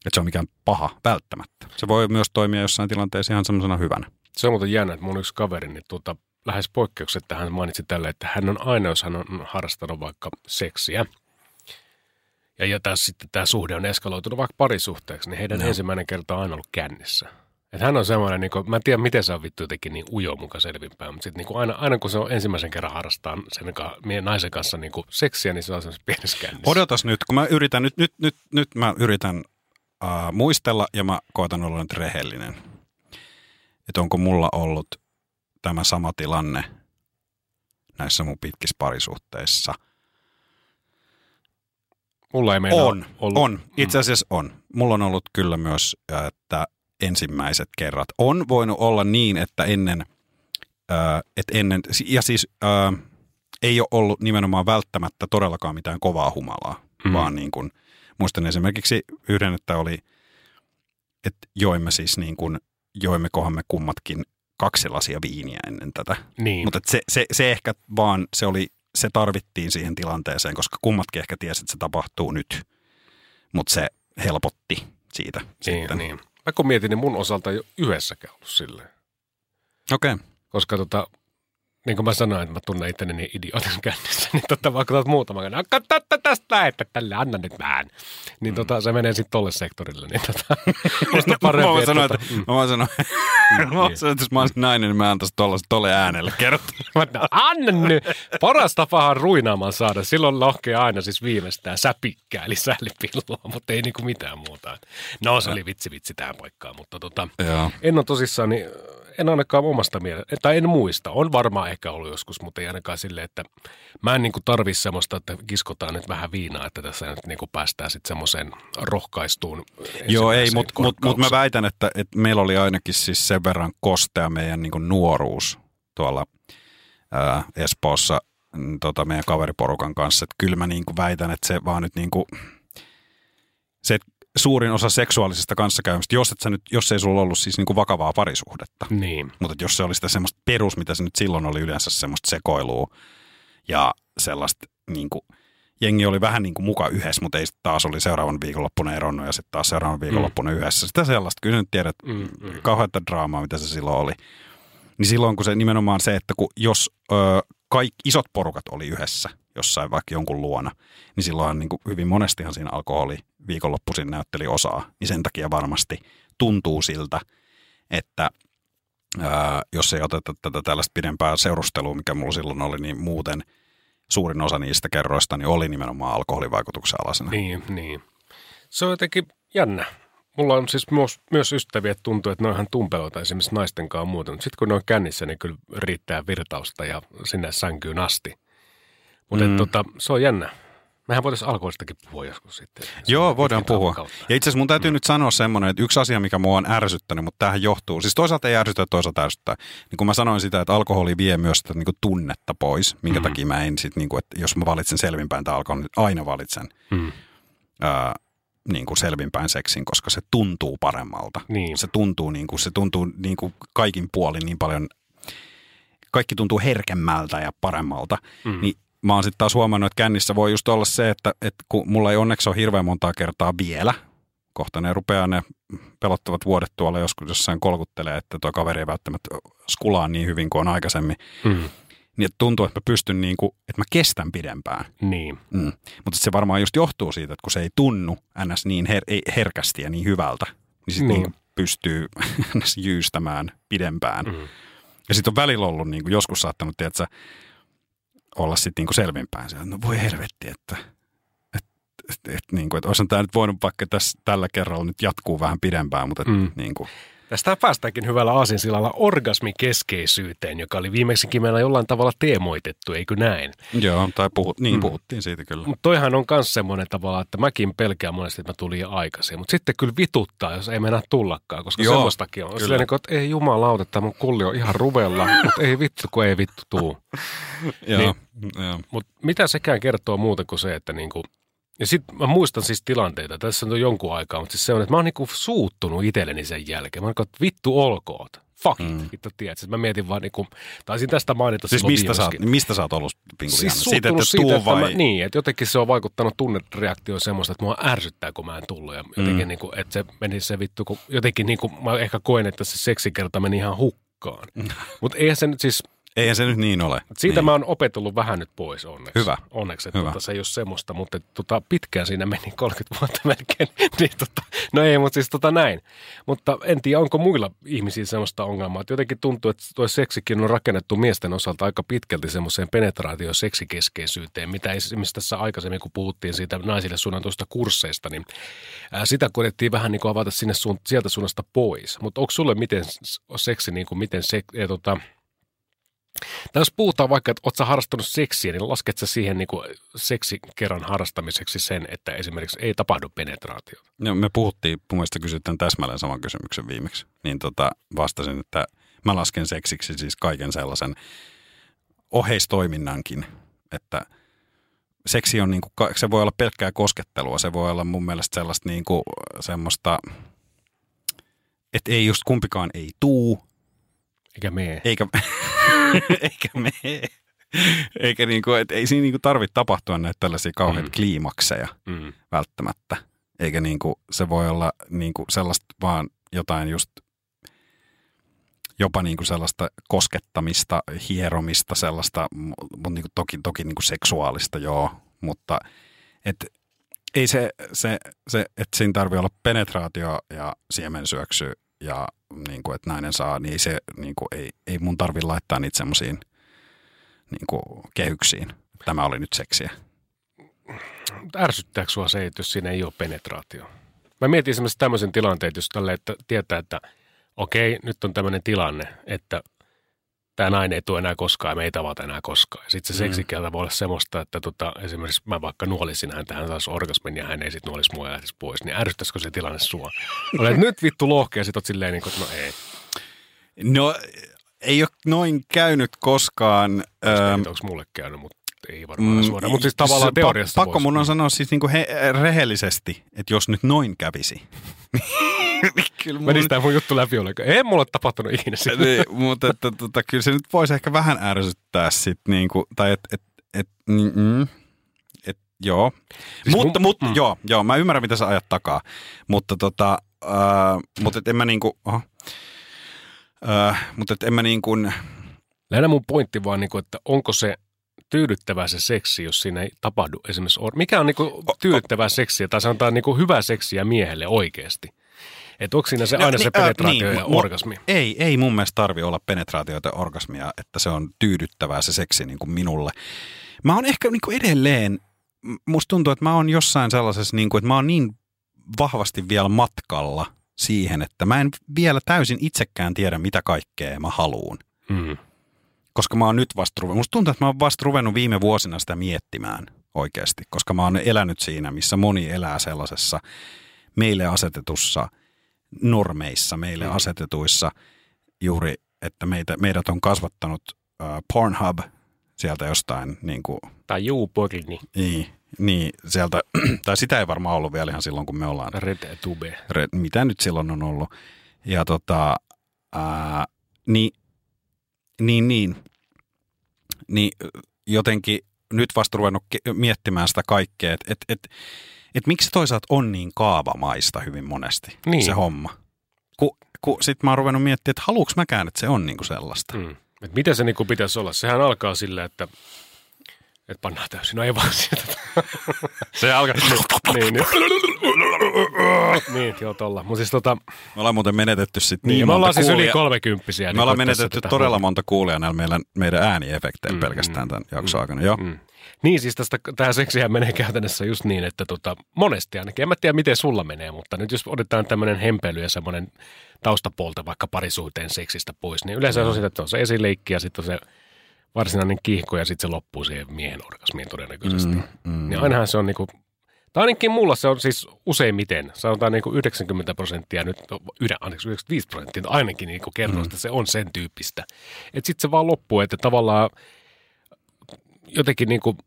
että se on mikään paha välttämättä. Se voi myös toimia jossain tilanteessa ihan semmoisena hyvänä. Se on muuten jännä, että mun yksi kaveri, niin tuota, lähes poikkeuksetta hän mainitsi tälle, että hän on aina, jos hän on harrastanut vaikka seksiä, ja, ja tässä sitten tämä suhde on eskaloitunut vaikka parisuhteeksi, niin heidän no. ensimmäinen kerta on aina ollut kännissä. Että hän on semmoinen, niin kuin, mä en tiedä miten se on vittu jotenkin niin ujo muka selvinpäin, mutta sitten niin aina, aina kun se on ensimmäisen kerran harrastaa sen ka- naisen kanssa niin kuin seksiä, niin se on semmoisessa pienessä kännissä. Odotas nyt, kun mä yritän, nyt, nyt, nyt, nyt mä yritän uh, muistella ja mä koitan olla nyt rehellinen. Että onko mulla ollut tämä sama tilanne näissä mun pitkissä parisuhteissa. Mulla ei meinaa On, ollut. on. Itse asiassa on. Mulla on ollut kyllä myös, äh, että ensimmäiset kerrat. On voinut olla niin, että ennen, äh, että ennen ja siis äh, ei ole ollut nimenomaan välttämättä todellakaan mitään kovaa humalaa, mm. vaan niin kuin, muistan esimerkiksi yhden, että oli, että joimme siis niin kuin, joimme kohamme kummatkin kaksi lasia viiniä ennen tätä. Niin. Mutta se, se, se ehkä vaan, se oli, se tarvittiin siihen tilanteeseen, koska kummatkin ehkä tiesi, että se tapahtuu nyt. Mutta se helpotti siitä niin, sitten. niin. Mä kun mietin, niin mun osalta ei ole yhdessäkään ollut silleen. Okei. Okay. koska tota, niin kuin mä sanoin, että mä tunnen itteni niin idiotin kännissä, niin tota, vaikka otat muutaman kerran, katso tästä että tälle, anna nyt vähän. Niin tota, se menee sitten tolle sektorille. Niin tota, musta parempi, mä voin sanoa, että, mm. mä voin sanoa, mä voin sanoa, että jos mä olisin nainen, niin mä antaisin tolle, tolle äänelle kertoa. "No, anna nyt. Paras tapahan ruinaamaan saada. Silloin lohkee aina siis viimeistään säpikkää, eli sählipilloa, mutta ei niinku mitään muuta. No se oli vitsi vitsi tähän paikkaan, mutta tota, Joo. en ole tosissaan, niin en ainakaan omasta mielestä, tai en muista. On varmaan ehkä ollut joskus, mutta ei ainakaan silleen, että mä en niinku tarvi semmoista, että kiskotaan nyt vähän viinaa, että tässä nyt niinku päästään sitten semmoiseen rohkaistuun. Joo, ei, mutta mut, mut mä väitän, että, että meillä oli ainakin siis sen verran kostea meidän niin nuoruus tuolla ää, Espoossa mm, tota, meidän kaveriporukan kanssa. Että kyllä mä niin väitän, että se vaan nyt niin kuin, se että suurin osa seksuaalisesta kanssakäymistä, jos, et sä nyt, jos ei sulla ollut siis niin kuin vakavaa parisuhdetta, Niin, mutta jos se oli sitä semmoista perus, mitä se nyt silloin oli yleensä semmoista sekoilua ja sellaista niin kuin, jengi oli vähän niin kuin muka yhdessä, mutta ei sit taas oli seuraavan viikonloppuna eronnut ja sitten taas seuraavan viikonloppuna mm. yhdessä. Sitä sellaista, kyllä nyt tiedät, Mm, mm, mm. mm. kauheata draamaa, mitä se silloin oli. Niin silloin kun se nimenomaan se, että kun jos ö, kaikki isot porukat oli yhdessä jossain vaikka jonkun luona, niin silloin niin kuin hyvin monestihan siinä alkoholi viikonloppuisin näytteli osaa. Niin sen takia varmasti tuntuu siltä, että ää, jos ei oteta tätä tällaista pidempää seurustelua, mikä mulla silloin oli, niin muuten suurin osa niistä kerroista niin oli nimenomaan alkoholivaikutuksen alasena. niin, niin. Se on jotenkin jännä. Mulla on siis myös, myös ystäviä, että tuntuu, että ne on ihan tumpeloita esimerkiksi naisten kanssa muuten. Sitten kun ne on kännissä, niin kyllä riittää virtausta ja sinne sänkyyn asti. Mutta Mm. tota, se on jännä. Mehän voitaisiin alkoholistakin puhua joskus sitten. Joo, voidaan puhua. kautta. Ja itse asiassa mun täytyy mm. nyt sanoa semmoinen, että yksi asia, mikä mua on ärsyttänyt, mutta tähän johtuu, siis toisaalta ei ärsytä toisaalta ärsyttää. Niin kun mä sanoin sitä, että alkoholi vie myös sitä niin kuin tunnetta pois, minkä mm. takia mä en sit, niin kuin, että jos mä valitsen selvinpäin tai alkoholin, niin aina valitsen Mm. ää, niin kuin selvinpäin seksin, koska se tuntuu paremmalta. Niin. Se tuntuu, niin kuin, se tuntuu niin kuin kaikin puolin niin paljon, kaikki tuntuu herkemmältä ja paremmalta. Mm. Niin mä oon sitten taas huomannut, että kännissä voi just olla se, että, että kun mulla ei onneksi ole hirveän montaa kertaa vielä, kohta ne rupeaa ne pelottavat vuodet tuolla joskus jossain kolkuttelee, että tuo kaveri ei välttämättä skulaa niin hyvin kuin on aikaisemmin, Mm. niin että tuntuu, että mä pystyn niin kuin, että mä kestän pidempään. Niin. Mm. Mutta se varmaan just johtuu siitä, että kun se ei tunnu ns. niin her- ei herkästi ja niin hyvältä, niin sitten Niin. niin. pystyy ns. jyystämään pidempään. Mm. Ja sitten on välillä ollut niin kuin joskus saattanut, tiedätkö, olla sitten niin selvinpäin. Se, no voi helvetti, että et, et, et, niin kuin, että olisihan tämä nyt voinut vaikka tässä, tällä kerralla nyt jatkuu vähän pidempään, mutta et, Mm. mm. niin kuin, Tästä päästäänkin hyvällä aasinsilalla orgasmikeskeisyyteen, joka oli viimeksikin meillä jollain tavalla teemoitettu, eikö näin? joo, tai puhut, niin Mm. puhuttiin siitä kyllä. Mutta toihan on myös semmoinen tavalla, että mäkin pelkään monesti, että mä tulin aikaisin. Mutta sitten kyllä vituttaa, jos ei mennä tullakaan, koska Joo, semmoistakin on. kyllä. Silleen, niin että ei jumalauta, että mun kulli on ihan ruvella, mutta ei vittu, kun ei vittu tuu. Joo, niin. joo. Mutta mitä sekään kertoo muuta kuin se, että niinku, ja sitten mä muistan siis tilanteita, tässä on jo jonkun aikaa, mutta siis se on, että mä oon niinku suuttunut itselleni sen jälkeen. Mä oon niinku, että vittu olkoot. Fuck it, Mm. vittu tiedät. Mä mietin vaan niinku, taisin tästä mainita Siis mistä sä, mistä sä oot ollut Pinku Siis suuttunut että siitä, tuu että, mä, niin, että jotenkin se on vaikuttanut tunnereaktioon semmoista, että mua ärsyttää, kun mä en tullut. Ja jotenkin, Mm. niin kuin, että se meni se vittu, kun jotenkin niin kuin, mä ehkä koen, että se seksikerta meni ihan hukkaan. Mutta eihän se nyt siis, Eihän se nyt niin ole. siitä niin. mä oon opetellut vähän nyt pois onneksi. Hyvä. Onneksi, että Hyvä. tota, se ei ole semmoista, mutta tota, pitkään siinä meni 30 vuotta melkein. niin, tota, no ei, mutta siis tota näin. Mutta en tiedä, onko muilla ihmisillä semmoista ongelmaa. Että jotenkin tuntuu, että tuo seksikin on rakennettu miesten osalta aika pitkälti semmoiseen penetraatio seksikeskeisyyteen, mitä esimerkiksi tässä aikaisemmin, kun puhuttiin siitä naisille suunnatuista kursseista, niin ää, sitä koettiin vähän niin kuin avata sinne suun, sieltä suunnasta pois. Mutta onko sulle miten seksi, niin kuin miten se, ja, tota, tai jos puhutaan vaikka, että oot sä harrastanut seksiä, niin lasket sä siihen niin kuin seksikerran harrastamiseksi sen, että esimerkiksi ei tapahdu penetraatiota. No, me puhuttiin, mun mielestä kysyt tämän täsmälleen saman kysymyksen viimeksi. Niin tota, vastasin, että mä lasken seksiksi siis kaiken sellaisen oheistoiminnankin, että seksi on niinku, ka- se voi olla pelkkää koskettelua, se voi olla mun mielestä sellaista niinku, semmoista, että ei just kumpikaan ei tuu, Eikä mee. eikä, eikä me, eikä niinku, et ei siinä niinku tarvitse tapahtua näitä tällaisia kauheita Mm. kliimakseja Mm. välttämättä. Eikä niinku, se voi olla niinku sellaista vaan jotain just jopa niin kuin sellaista koskettamista, hieromista, sellaista, mutta niin kuin toki, toki niin kuin seksuaalista joo, mutta et, ei se, se, se että siinä tarvii olla penetraatio ja siemensyöksy ja niin kuin, että nainen saa, niin se niin kuin, ei, ei mun tarvi laittaa niitä semmoisiin niin kuin, kehyksiin. Tämä oli nyt seksiä. Ärsyttääkö sua se, että jos siinä ei ole penetraatio? Mä mietin esimerkiksi tämmöisen tilanteen, jos tälle, että tietää, että okei, nyt on tämmöinen tilanne, että tämä nainen ei tule enää koskaan ja me ei tavata enää koskaan. Ja sitten se mm. seksikieltä voi olla semmoista, että tota, esimerkiksi mä vaikka nuolisin häntä, hän saisi orgasmin ja hän ei sitten nuolisi mua ja lähtisi pois. Niin ärsyttäisikö se tilanne sua? Olet nyt vittu lohkea ja sitten oot silleen niin kuin, no ei. No ei ole noin käynyt koskaan. Ähm, onko mulle käynyt, mutta ei varmaan mm, suoraan. Mutta siis tavallaan teoriassa Pakko voisi. mun on sanoa siis niinku he, rehellisesti, että jos nyt noin kävisi. kyllä mun... Menisi tämä mun juttu läpi ollenkaan. Ei mulla ole tapahtunut ikinä sitä. niin, mutta että, tota, kyllä se nyt voisi ehkä vähän ärsyttää sit, niinku, tai että et, et, mm, et, joo. Siis mutta, mun, mutta mm. joo, joo, mä ymmärrän mitä sä ajat takaa. Mutta tota, äh, mutta et en mä niinku, oho, äh, mutta et en mä niin kuin... Lähinnä mun pointti vaan, niin kuin, että onko se tyydyttävää se seksi, jos siinä ei tapahdu esimerkiksi... Or- Mikä on niin kuin tyydyttävää seksiä tai sanotaan niin kuin hyvää seksiä miehelle oikeasti? Että onko siinä se, no, aina niin, se penetraatio niin, ja orgasmi? Ei, ei mun mielestä tarvi olla penetraatioita ja orgasmia, että se on tyydyttävää se seksi niin kuin minulle. Mä oon ehkä niin kuin edelleen, musta tuntuu, että mä oon jossain sellaisessa, niin kuin, että mä oon niin vahvasti vielä matkalla siihen, että mä en vielä täysin itsekään tiedä, mitä kaikkea mä haluun. Mm koska mä oon nyt vasta ruvennut, musta tuntuu, että mä oon vasta ruvennut viime vuosina sitä miettimään oikeasti, koska mä oon elänyt siinä, missä moni elää sellaisessa meille asetetussa normeissa, meille mm. asetetuissa juuri, että meitä, meidät on kasvattanut uh, Pornhub sieltä jostain niin kuin, Tai Juuporni. Niin, niin, sieltä, tai sitä ei varmaan ollut vielä ihan silloin, kun me ollaan. RedTube. Red, mitä nyt silloin on ollut. Ja tota, ää, niin niin, niin. Niin jotenkin nyt vasta ruvennut miettimään sitä kaikkea, että et, et, et miksi toisaalta on niin kaavamaista hyvin monesti niin. se homma. Kun ku, sitten mä oon ruvennut miettimään, että haluuks mäkään, että se on niinku sellaista. Mm. Et mitä se niinku pitäisi olla? Sehän alkaa sillä, että että pannaan täysin. No ei vaan sieltä. Se alkaa. niin, niin, niin, joo tolla. Mut siis tota... Me ollaan muuten menetetty sitten niin, niin me ollaan siis yli kolmekymppisiä. Me ollaan menetetty todella monta kuulijaa näillä meidän, meidän ääniefektejä mm, pelkästään tämän mm, jakson aikana. Joo. Mm. Niin, siis tästä, tämä seksiä menee käytännössä just niin, että tota, monesti ainakin, en mä tiedä miten sulla menee, mutta nyt jos otetaan tämmöinen hempeily ja semmoinen taustapuolta vaikka parisuhteen seksistä pois, niin yleensä mm. on sitä, että on se esileikki ja sitten on se varsinainen kiihko ja sitten se loppuu siihen miehen orgasmiin todennäköisesti. Mm, mm. Niin ainahan se on niinku, tai ainakin mulla se on siis useimmiten, sanotaan niinku 90 prosenttia nyt, yhden, anteeksi 95 prosenttia ainakin niinku kertoo, mm. että se on sen tyyppistä. Että sitten se vaan loppuu, että tavallaan jotenkin niinku,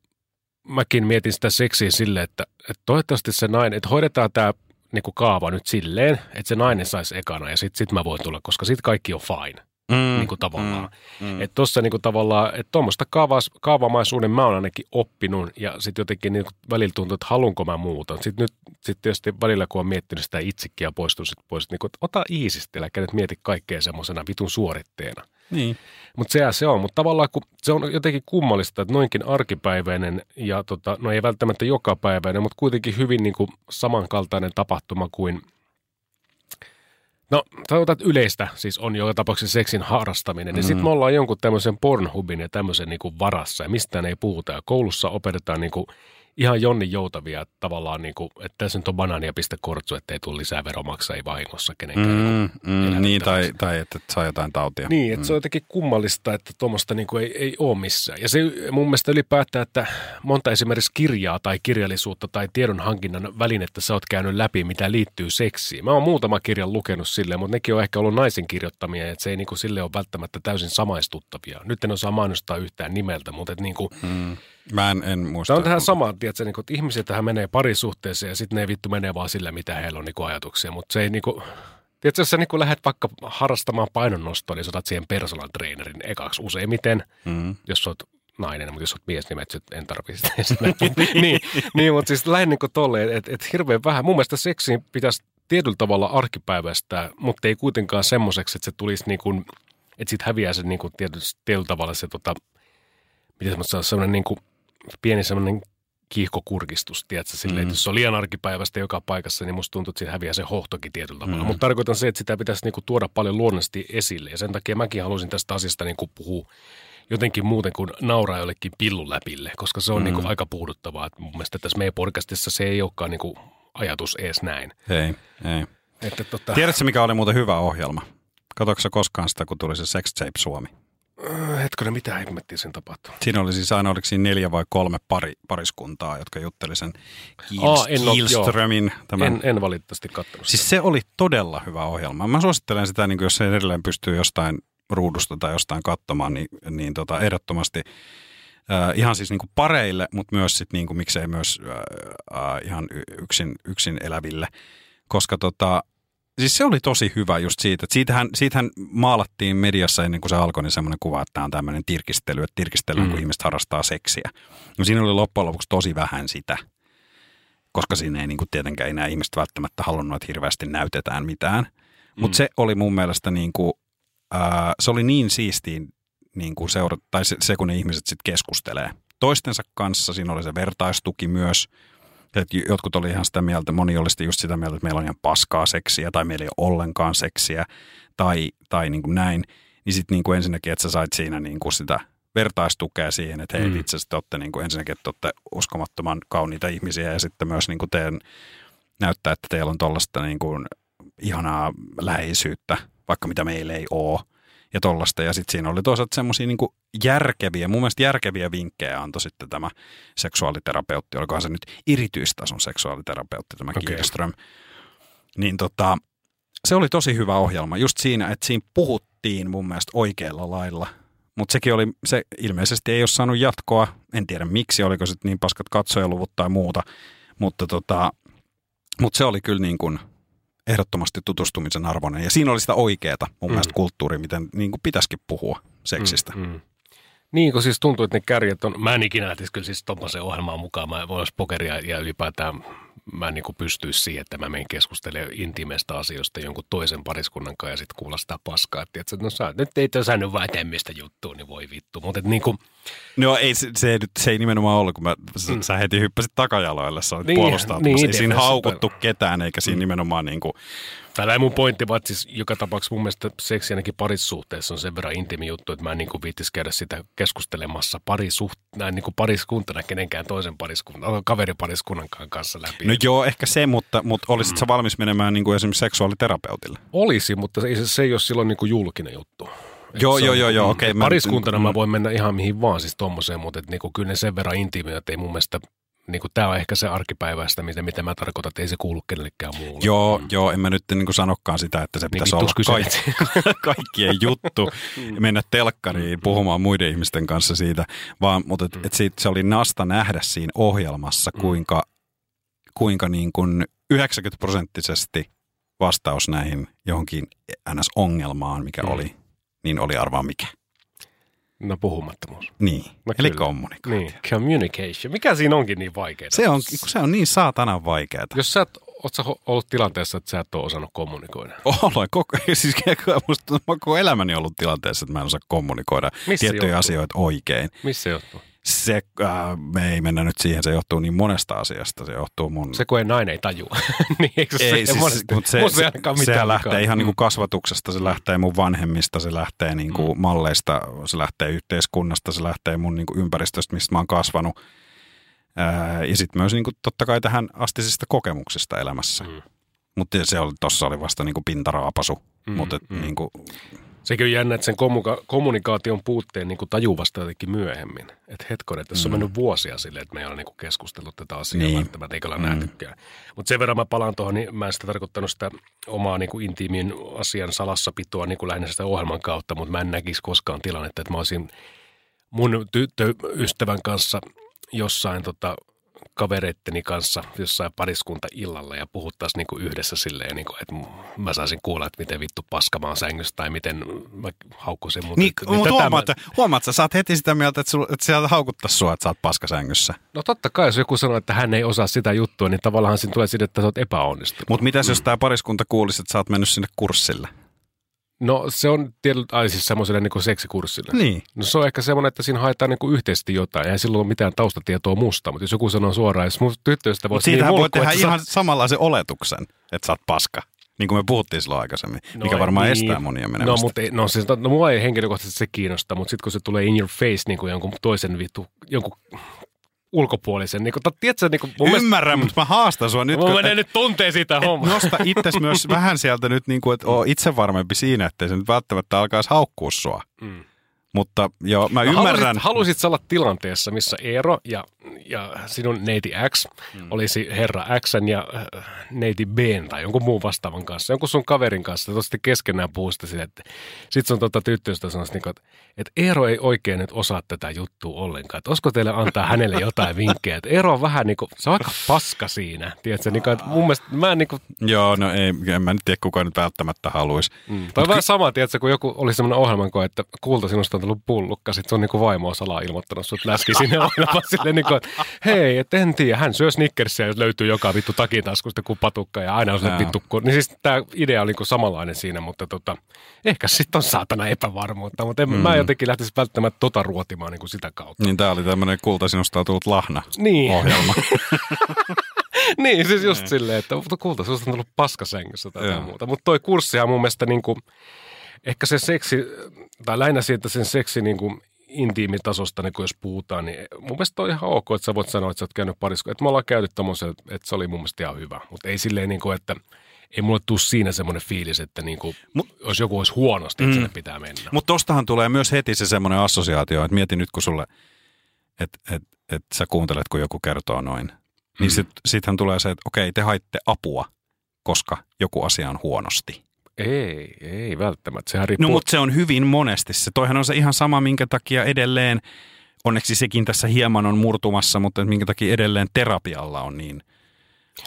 mäkin mietin sitä seksiä silleen, että, että toivottavasti se nainen, että hoidetaan tämä niinku kaava nyt silleen, että se nainen saisi ekana ja sitten sit mä voin tulla, koska sitten kaikki on fine mm, niin kuin tavallaan. Mm, mm. Että tuossa niin kuin tavallaan, että tuommoista kaavas, kaavamaisuuden mä oon ainakin oppinut ja sitten jotenkin niin välillä tuntuu, että haluanko mä muuta. Sitten nyt sitten tietysti välillä kun on miettinyt sitä itsekin ja poistunut sit pois, niin kuin, että ota iisisti, eli nyt mieti kaikkea semmoisena vitun suoritteena. Niin. Mutta se se on, mutta tavallaan kun se on jotenkin kummallista, että noinkin arkipäiväinen ja tota, no ei välttämättä joka päiväinen, mutta kuitenkin hyvin niin kuin samankaltainen tapahtuma kuin – No, sanotaan, että yleistä siis on joka tapauksessa seksin harrastaminen. Mm-hmm. sitten me ollaan jonkun tämmöisen Pornhubin ja tämmöisen niin kuin varassa ja mistään ei puhuta. Ja koulussa opetetaan niin kuin ihan jonni joutavia tavallaan, niin kuin, että tässä nyt on banaania pistä kortsu, ettei tule lisää veromaksajia vahingossa kenenkään. Mm, mm, niin, tai, tai että saa jotain tautia. Niin, että mm. se on jotenkin kummallista, että tuommoista niin ei, ei ole missään. Ja se mun mielestä ylipäätään, että monta esimerkiksi kirjaa tai kirjallisuutta tai tiedonhankinnan välinettä sä oot käynyt läpi, mitä liittyy seksiin. Mä oon muutama kirjan lukenut silleen, mutta nekin on ehkä ollut naisen kirjoittamia, että se ei niin kuin sille ole välttämättä täysin samaistuttavia. Nyt en osaa mainostaa yhtään nimeltä, mutta että niin kuin, mm Mä en, en muista. Tämä on tähän sama, tiedätkö, niin kuin, että ihmiset tähän menee parisuhteeseen ja sitten ne vittu menee vaan sillä, mitä heillä on niin kuin ajatuksia. Mutta se ei niin kuin, tiedätkö, jos sä niin kuin lähdet vaikka harrastamaan painonnostoa, niin sä otat siihen personal trainerin ekaksi useimmiten, mm. jos sä oot nainen, mutta jos olet mies, niin en tarvitse sitä. niin, niin, mutta siis lähinnä niin tolleen, että et hirveän vähän. Mun mielestä seksiin pitäisi tietyllä tavalla arkipäiväistää, mutta ei kuitenkaan semmoiseksi, että se tulisi niin kuin – Että sitten häviää se niin kuin tietysti, tietyllä tavalla se, tota, miten mä sanoa, semmoinen niin kuin pieni semmoinen kiihkokurkistus, tiedätkö, silleen, mm. että jos se on liian arkipäivästä joka paikassa, niin musta tuntuu, että siinä häviää se hohtokin tietyllä tavalla. Mm. Mutta tarkoitan se, että sitä pitäisi niinku tuoda paljon luonnollisesti esille, ja sen takia mäkin haluaisin tästä asiasta niinku puhua jotenkin muuten kuin nauraa jollekin pillun läpille, koska se on mm. niinku aika puuduttavaa. Et mun mielestä tässä meidän podcastissa se ei olekaan niinku ajatus ees näin. Ei, ei. Että tota... Tiedätkö, mikä oli muuten hyvä ohjelma? Katsoitko koskaan sitä, kun tuli se Sex Tape Suomi? Hetkinen, mitä hemmettiä sen tapahtui? Siinä oli siis aina, oliko siinä neljä vai kolme pari, pariskuntaa, jotka jutteli sen Aa, en oo- Kielströmin. Tämän. En, en valitettavasti katsonut Siis se oli todella hyvä ohjelma. Mä suosittelen sitä, niin jos se edelleen pystyy jostain ruudusta tai jostain katsomaan, niin, niin tota, ehdottomasti äh, ihan siis niin kuin pareille, mutta myös sit niin kuin, miksei myös äh, äh, ihan yksin, yksin eläville. Koska tota, siis se oli tosi hyvä just siitä, että siitähän, siitähän maalattiin mediassa ennen kuin se alkoi, niin semmoinen kuva, että tämä on tämmöinen tirkistely, että tirkistellään, mm. kun ihmiset harrastaa seksiä. No siinä oli loppujen lopuksi tosi vähän sitä, koska siinä ei niin kuin tietenkään enää ihmiset välttämättä halunnut, että hirveästi näytetään mitään. Mutta Mm. se oli mun mielestä niin kuin, ää, se oli niin siistiin niin kuin seura- tai se, se, kun ne ihmiset sitten keskustelee. Toistensa kanssa siinä oli se vertaistuki myös. Että jotkut oli ihan sitä mieltä, moni oli sitten just sitä mieltä, että meillä on ihan paskaa seksiä tai meillä ei ole ollenkaan seksiä tai, tai niin kuin näin. Niin sitten niin kuin ensinnäkin, että sä sait siinä niin kuin sitä vertaistukea siihen, että hei, Mm. itse asiassa te olette niin kuin ensinnäkin, että olette uskomattoman kauniita ihmisiä ja sitten myös niin kuin teen, näyttää, että teillä on tuollaista niin kuin ihanaa läheisyyttä, vaikka mitä meillä ei ole ja tollasta. Ja sitten siinä oli toisaalta semmoisia niin järkeviä, mun mielestä järkeviä vinkkejä antoi sitten tämä seksuaaliterapeutti, olikohan se nyt erityistason seksuaaliterapeutti, tämä okay. Kielström. Niin tota, se oli tosi hyvä ohjelma just siinä, että siinä puhuttiin mun mielestä oikealla lailla. Mutta sekin oli, se ilmeisesti ei ole saanut jatkoa, en tiedä miksi, oliko se niin paskat katsojaluvut tai muuta, mutta tota, mut se oli kyllä niin kuin ehdottomasti tutustumisen arvoinen. Ja siinä oli sitä oikeeta mun Mm. mielestä kulttuuria, miten niin kuin pitäisikin puhua seksistä. Mm. Mm. Niin, kun siis tuntuu, että ne kärjet on, mä en ikinä lähtisi kyllä siis tuommoiseen ohjelmaan mukaan, mä voisi pokeria ja ylipäätään mä en niin kuin pystyisi siihen, että mä menen keskustelemaan intiimeistä asioista jonkun toisen pariskunnan kanssa ja sitten kuulla sitä paskaa, että tiedätkö, no sä nyt ei tässä nyt vaan tämmöistä juttua, niin voi vittu, mutta niin kuin, No ei, se, se, ei nyt, se ei nimenomaan ollut, kun mä, mm. sä heti hyppäsit takajaloille, sä olit Niin, niin, puolustautumassa. niin, ei siinä defensive. haukuttu ketään, eikä siinä Mm. nimenomaan niin kuin, Tällä mun pointti, vaan siis joka tapauksessa mun mielestä seksi ainakin parisuhteessa on sen verran intiimi juttu, että mä en niin kuin viittis käydä sitä keskustelemassa parisuht, näin niin kuin pariskuntana kenenkään toisen pariskunnan, kaveripariskunnan kanssa läpi. No joo, ehkä se, mutta, mutta olisit sä valmis menemään niin kuin esimerkiksi seksuaaliterapeutille? Olisi, mutta se ei, se ei ole silloin niin kuin julkinen juttu. Et Joo, joo, joo, joo, mm, okei, mä- Pariskuntana mm. mä voin mennä ihan mihin vaan siis tommoseen, mutta et niin kuin, kyllä ne sen verran intiimiä, että ei mun mielestä, niin kuin, tämä on ehkä se arkipäiväistä, mitä, mitä mä tarkoitan, että ei se kuulu kenellekään muulle. Joo, Mm. joo, en mä nyt niin kuin sanokaan sitä, että se Niin pitäisi vittuus olla kaikki, kaikkien juttu, Mm. mennä telkkariin puhumaan muiden ihmisten kanssa siitä, vaan mutta et, et siitä, se oli nasta nähdä siinä ohjelmassa, Mm. kuinka, kuinka niin kuin 90 prosenttisesti vastaus näihin johonkin NS-ongelmaan, mikä Mm. oli, niin oli arvaa mikä. No puhumattomuus. Niin, No eli kyllä. kommunikaatio. Niin, communication. Mikä siinä onkin niin vaikeaa? Se on, se on niin saatanan vaikeaa. Jos sä et, oot sä ollut tilanteessa, että sä et ole osannut kommunikoida. Olen koko, siis musta koko elämäni ollut tilanteessa, että mä en osaa kommunikoida Missä tiettyjä johtuu? asioita oikein. Missä johtuu? Se, äh, me ei mennä nyt siihen, se johtuu niin monesta asiasta. Se johtuu mun... Se, kun ei nainen ei tajua. niin eikö se, ei, siis, monesti- mutta se, se, se mitään lähtee ihan niin kuin Mm. kasvatuksesta, se lähtee mun vanhemmista, se lähtee niin kuin Mm. malleista, se lähtee yhteiskunnasta, se lähtee mun niin kuin ympäristöstä, mistä mä oon kasvanut. Ää, ja sitten myös niin kuin, totta kai tähän astisista kokemuksista elämässä. Mm. Mutta se oli, tossa oli vasta niin kuin pintaraapasu. Mm, Mutta mm. niin kuin, Sekin on jännä, että sen kommunika- kommunikaation puutteen niin tajuu vasta jotenkin myöhemmin. Että hetkonen, että tässä on Mm. mennyt vuosia silleen, että me ei ole niin keskustellut tätä asiaa Niin. välttämättä, eikä olla Mm. nähtykään. Mutta sen verran mä palaan tuohon, niin mä en sitä tarkoittanut sitä omaa niin kuin intiimin asian salassapitoa niin kuin lähinnä sitä ohjelman kautta, mutta mä en näkisi koskaan tilannetta, että mä olisin mun tyttöystävän kanssa jossain tota, kavereitteni kanssa jossain pariskunta illalla ja puhuttaisiin niinku yhdessä silleen, niinku, että mä saisin kuulla, että miten vittu paskamaan sängystä tai miten mä haukkusin. Mutta, niin, että- mutta huomaat, mä- huomaat, sä saat heti sitä mieltä, että, sul, että sieltä haukuttaisi sua, että sä oot paskasängyssä. No totta kai, jos joku sanoo, että hän ei osaa sitä juttua, niin tavallaan siinä tulee siitä, että sä oot epäonnistunut. Mutta mitäs jos tämä pariskunta kuulisi, että sä oot mennyt sinne kurssille? No se on tietyllä, ai siis semmoiselle niin seksikurssille. Niin. No se on ehkä semmoinen, että siinä haetaan niin yhteisesti jotain. Eihän silloin ole mitään taustatietoa musta, mutta jos joku sanoo suoraan, jos mun tyttöystä Mutta voisi niin voi tehdä että sä- ihan samanlaisen oletuksen, että sä oot paska. Niin kuin me puhuttiin silloin aikaisemmin, no, mikä varmaan niin. estää monia menemästä. No, mutta ei, no, siis, no, mua ei henkilökohtaisesti se kiinnosta, mutta sitten kun se tulee in your face niin kuin jonkun toisen vittu, jonkun ulkopuolisen, niin kuin, tiedätkö, niin kuin, mun mielestä, Ymmärrän, mutta mä haastan sua nyt. mun kun- menee nyt tuntee sitä hommaa. nosta itses myös vähän sieltä nyt, niin kuin, että oo itse varmempi siinä, ettei se nyt välttämättä alkaisi haukkua sua. Mm. Mutta joo, mä No, ymmärrän. Haluaisit, haluaisit olla tilanteessa, missä Eero ja, ja sinun neiti X mm. olisi herra X ja äh, neiti B tai jonkun muun vastaavan kanssa, jonkun sun kaverin kanssa, että sitten keskenään puhusta sitä, että sit sun tota tyttöystä sanoisi, niin kuin, että, että Eero ei oikein nyt osaa tätä juttua ollenkaan, että olisiko teille antaa hänelle jotain vinkkejä, että Eero on vähän niin kuin, se on aika paska siinä, tiedätkö, niin kuin, että mun mielestä mä en niin kuin, Joo, no ei, en mä nyt tiedä, kuka nyt välttämättä haluaisi. Mm. Tai vähän sama, tiedätkö, kun joku oli semmoinen ohjelman että kulta sinusta on tullut pullukka, sit se on niinku vaimo on salaa ilmoittanut sut läski sinne ohjelmaan silleen niinku, että hei, et en tiedä, hän syö snickersia, jos löytyy joka vittu takitaskusta kuin patukka ja aina on se vittu. ku- Niin siis tämä idea oli niinku samanlainen siinä, mutta tota, ehkä sitten on saatana epävarmuutta, mutta en, mm. mä jotenkin lähtisi välttämättä tota ruotimaan niinku sitä kautta. Niin tää oli tämmöinen kulta sinusta on tullut lahna Niin. ohjelma. niin, siis just silleen, että kulta, sinusta on tullut paskasängyssä tai muuta. Mutta toi kurssihan mun mielestä niinku, ehkä se seksi, tai lähinnä siitä sen seksi niinku intiimitasosta, niin jos puhutaan, niin mun mielestä on ihan ok, että sä voit sanoa, että sä oot käynyt parissa, että me ollaan käyty tommosella, että se oli mun mielestä ihan hyvä. Mutta ei silleen niin kuin, että ei mulle tuu siinä semmoinen fiilis, että niin kuin, jos joku olisi huonosti, että mm. sinne pitää mennä. Mutta tostahan tulee myös heti se semmoinen assosiaatio, että mieti nyt kun sulle, että et, et sä kuuntelet, kun joku kertoo noin. Niin Mm. sit, sittenhän tulee se, että okei, te haitte apua, koska joku asia on huonosti. Ei, ei välttämättä. Sehän No riippuu. mutta se on hyvin monesti se. Toihan on se ihan sama, minkä takia edelleen, onneksi sekin tässä hieman on murtumassa, mutta minkä takia edelleen terapialla on niin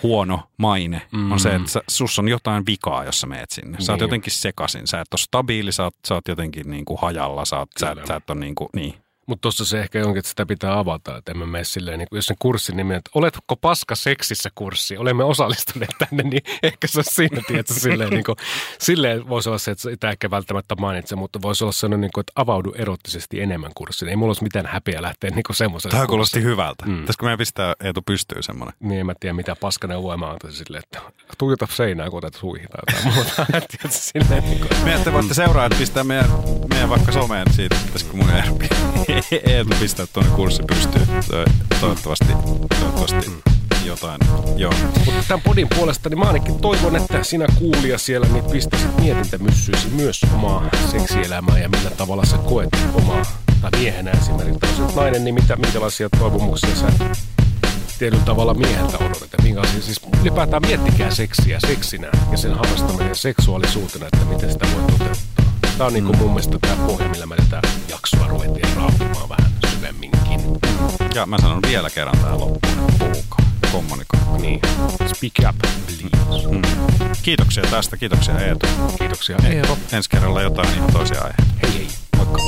huono maine, mm. on se, että sä, sus on jotain vikaa, jos sä meet sinne. Sä oot Niin. jotenkin sekasin, sä et ole stabiili, sä oot, sä oot jotenkin niin kuin hajalla, sä, oot, sä, Kyllä. et- sä et ole niin kuin, niin. Mutta tuossa se ehkä onkin, että sitä pitää avata, että emme mene silleen, niin jos sen kurssin nimi, että oletko paska seksissä kurssi, olemme osallistuneet tänne, niin ehkä se on siinä, tiedätkö, silleen, niin kuin, silleen voisi olla se, että sitä ehkä välttämättä mainitse, mutta voisi olla sellainen, niin kuin, että avaudu erottisesti enemmän kurssiin. Ei mulla olisi mitään häpeä lähteä niin kuin semmoiselle Tämä kuulosti hyvältä. Mm. Pitäisikö meidän pistää Eetu pystyy semmoinen? Niin en mä tiedä, mitä paskaneuvoa mä antaisin silleen, että tuijota seinään, kun otat suihin tai jotain muuta. Tiedätkö, silleen, niin kuin, Meidän te voitte seuraajat pistää meidän, meidän vaikka someen siitä, pitäisikö mun Eetu pistää tuonne kurssi pystyyn. To- Toivottavasti, toivottavasti jotain. Joo. Mutta tämän podin puolesta niin mä ainakin toivon, että sinä kuulija siellä niin pistäisit mietintämyssyisi myös omaa seksielämää ja millä tavalla sä koet omaa, tai miehenä esimerkiksi, olet nainen, niin mitä, minkälaisia toivomuksia sä tietyllä tavalla mieheltä odotat minkälaisia, siis ylipäätään miettikää seksiä seksinä ja sen harrastaminen seksuaalisuutena, että miten sitä voi toteuttaa. Tämä on niin kuin mun mielestä tämä pohja, millä me tätä jaksoa ruvettiin raapimaan vähän syvemminkin. Ja mä sanon vielä kerran tähän loppuun. Puhukaa. Kommunikoikaa. Niin, speak up, please. Mm. Kiitoksia tästä. Kiitoksia Eetu. Kiitoksia Eero. Ensi kerralla jotain ihan toisia aiheita. Hei hei. Moikka.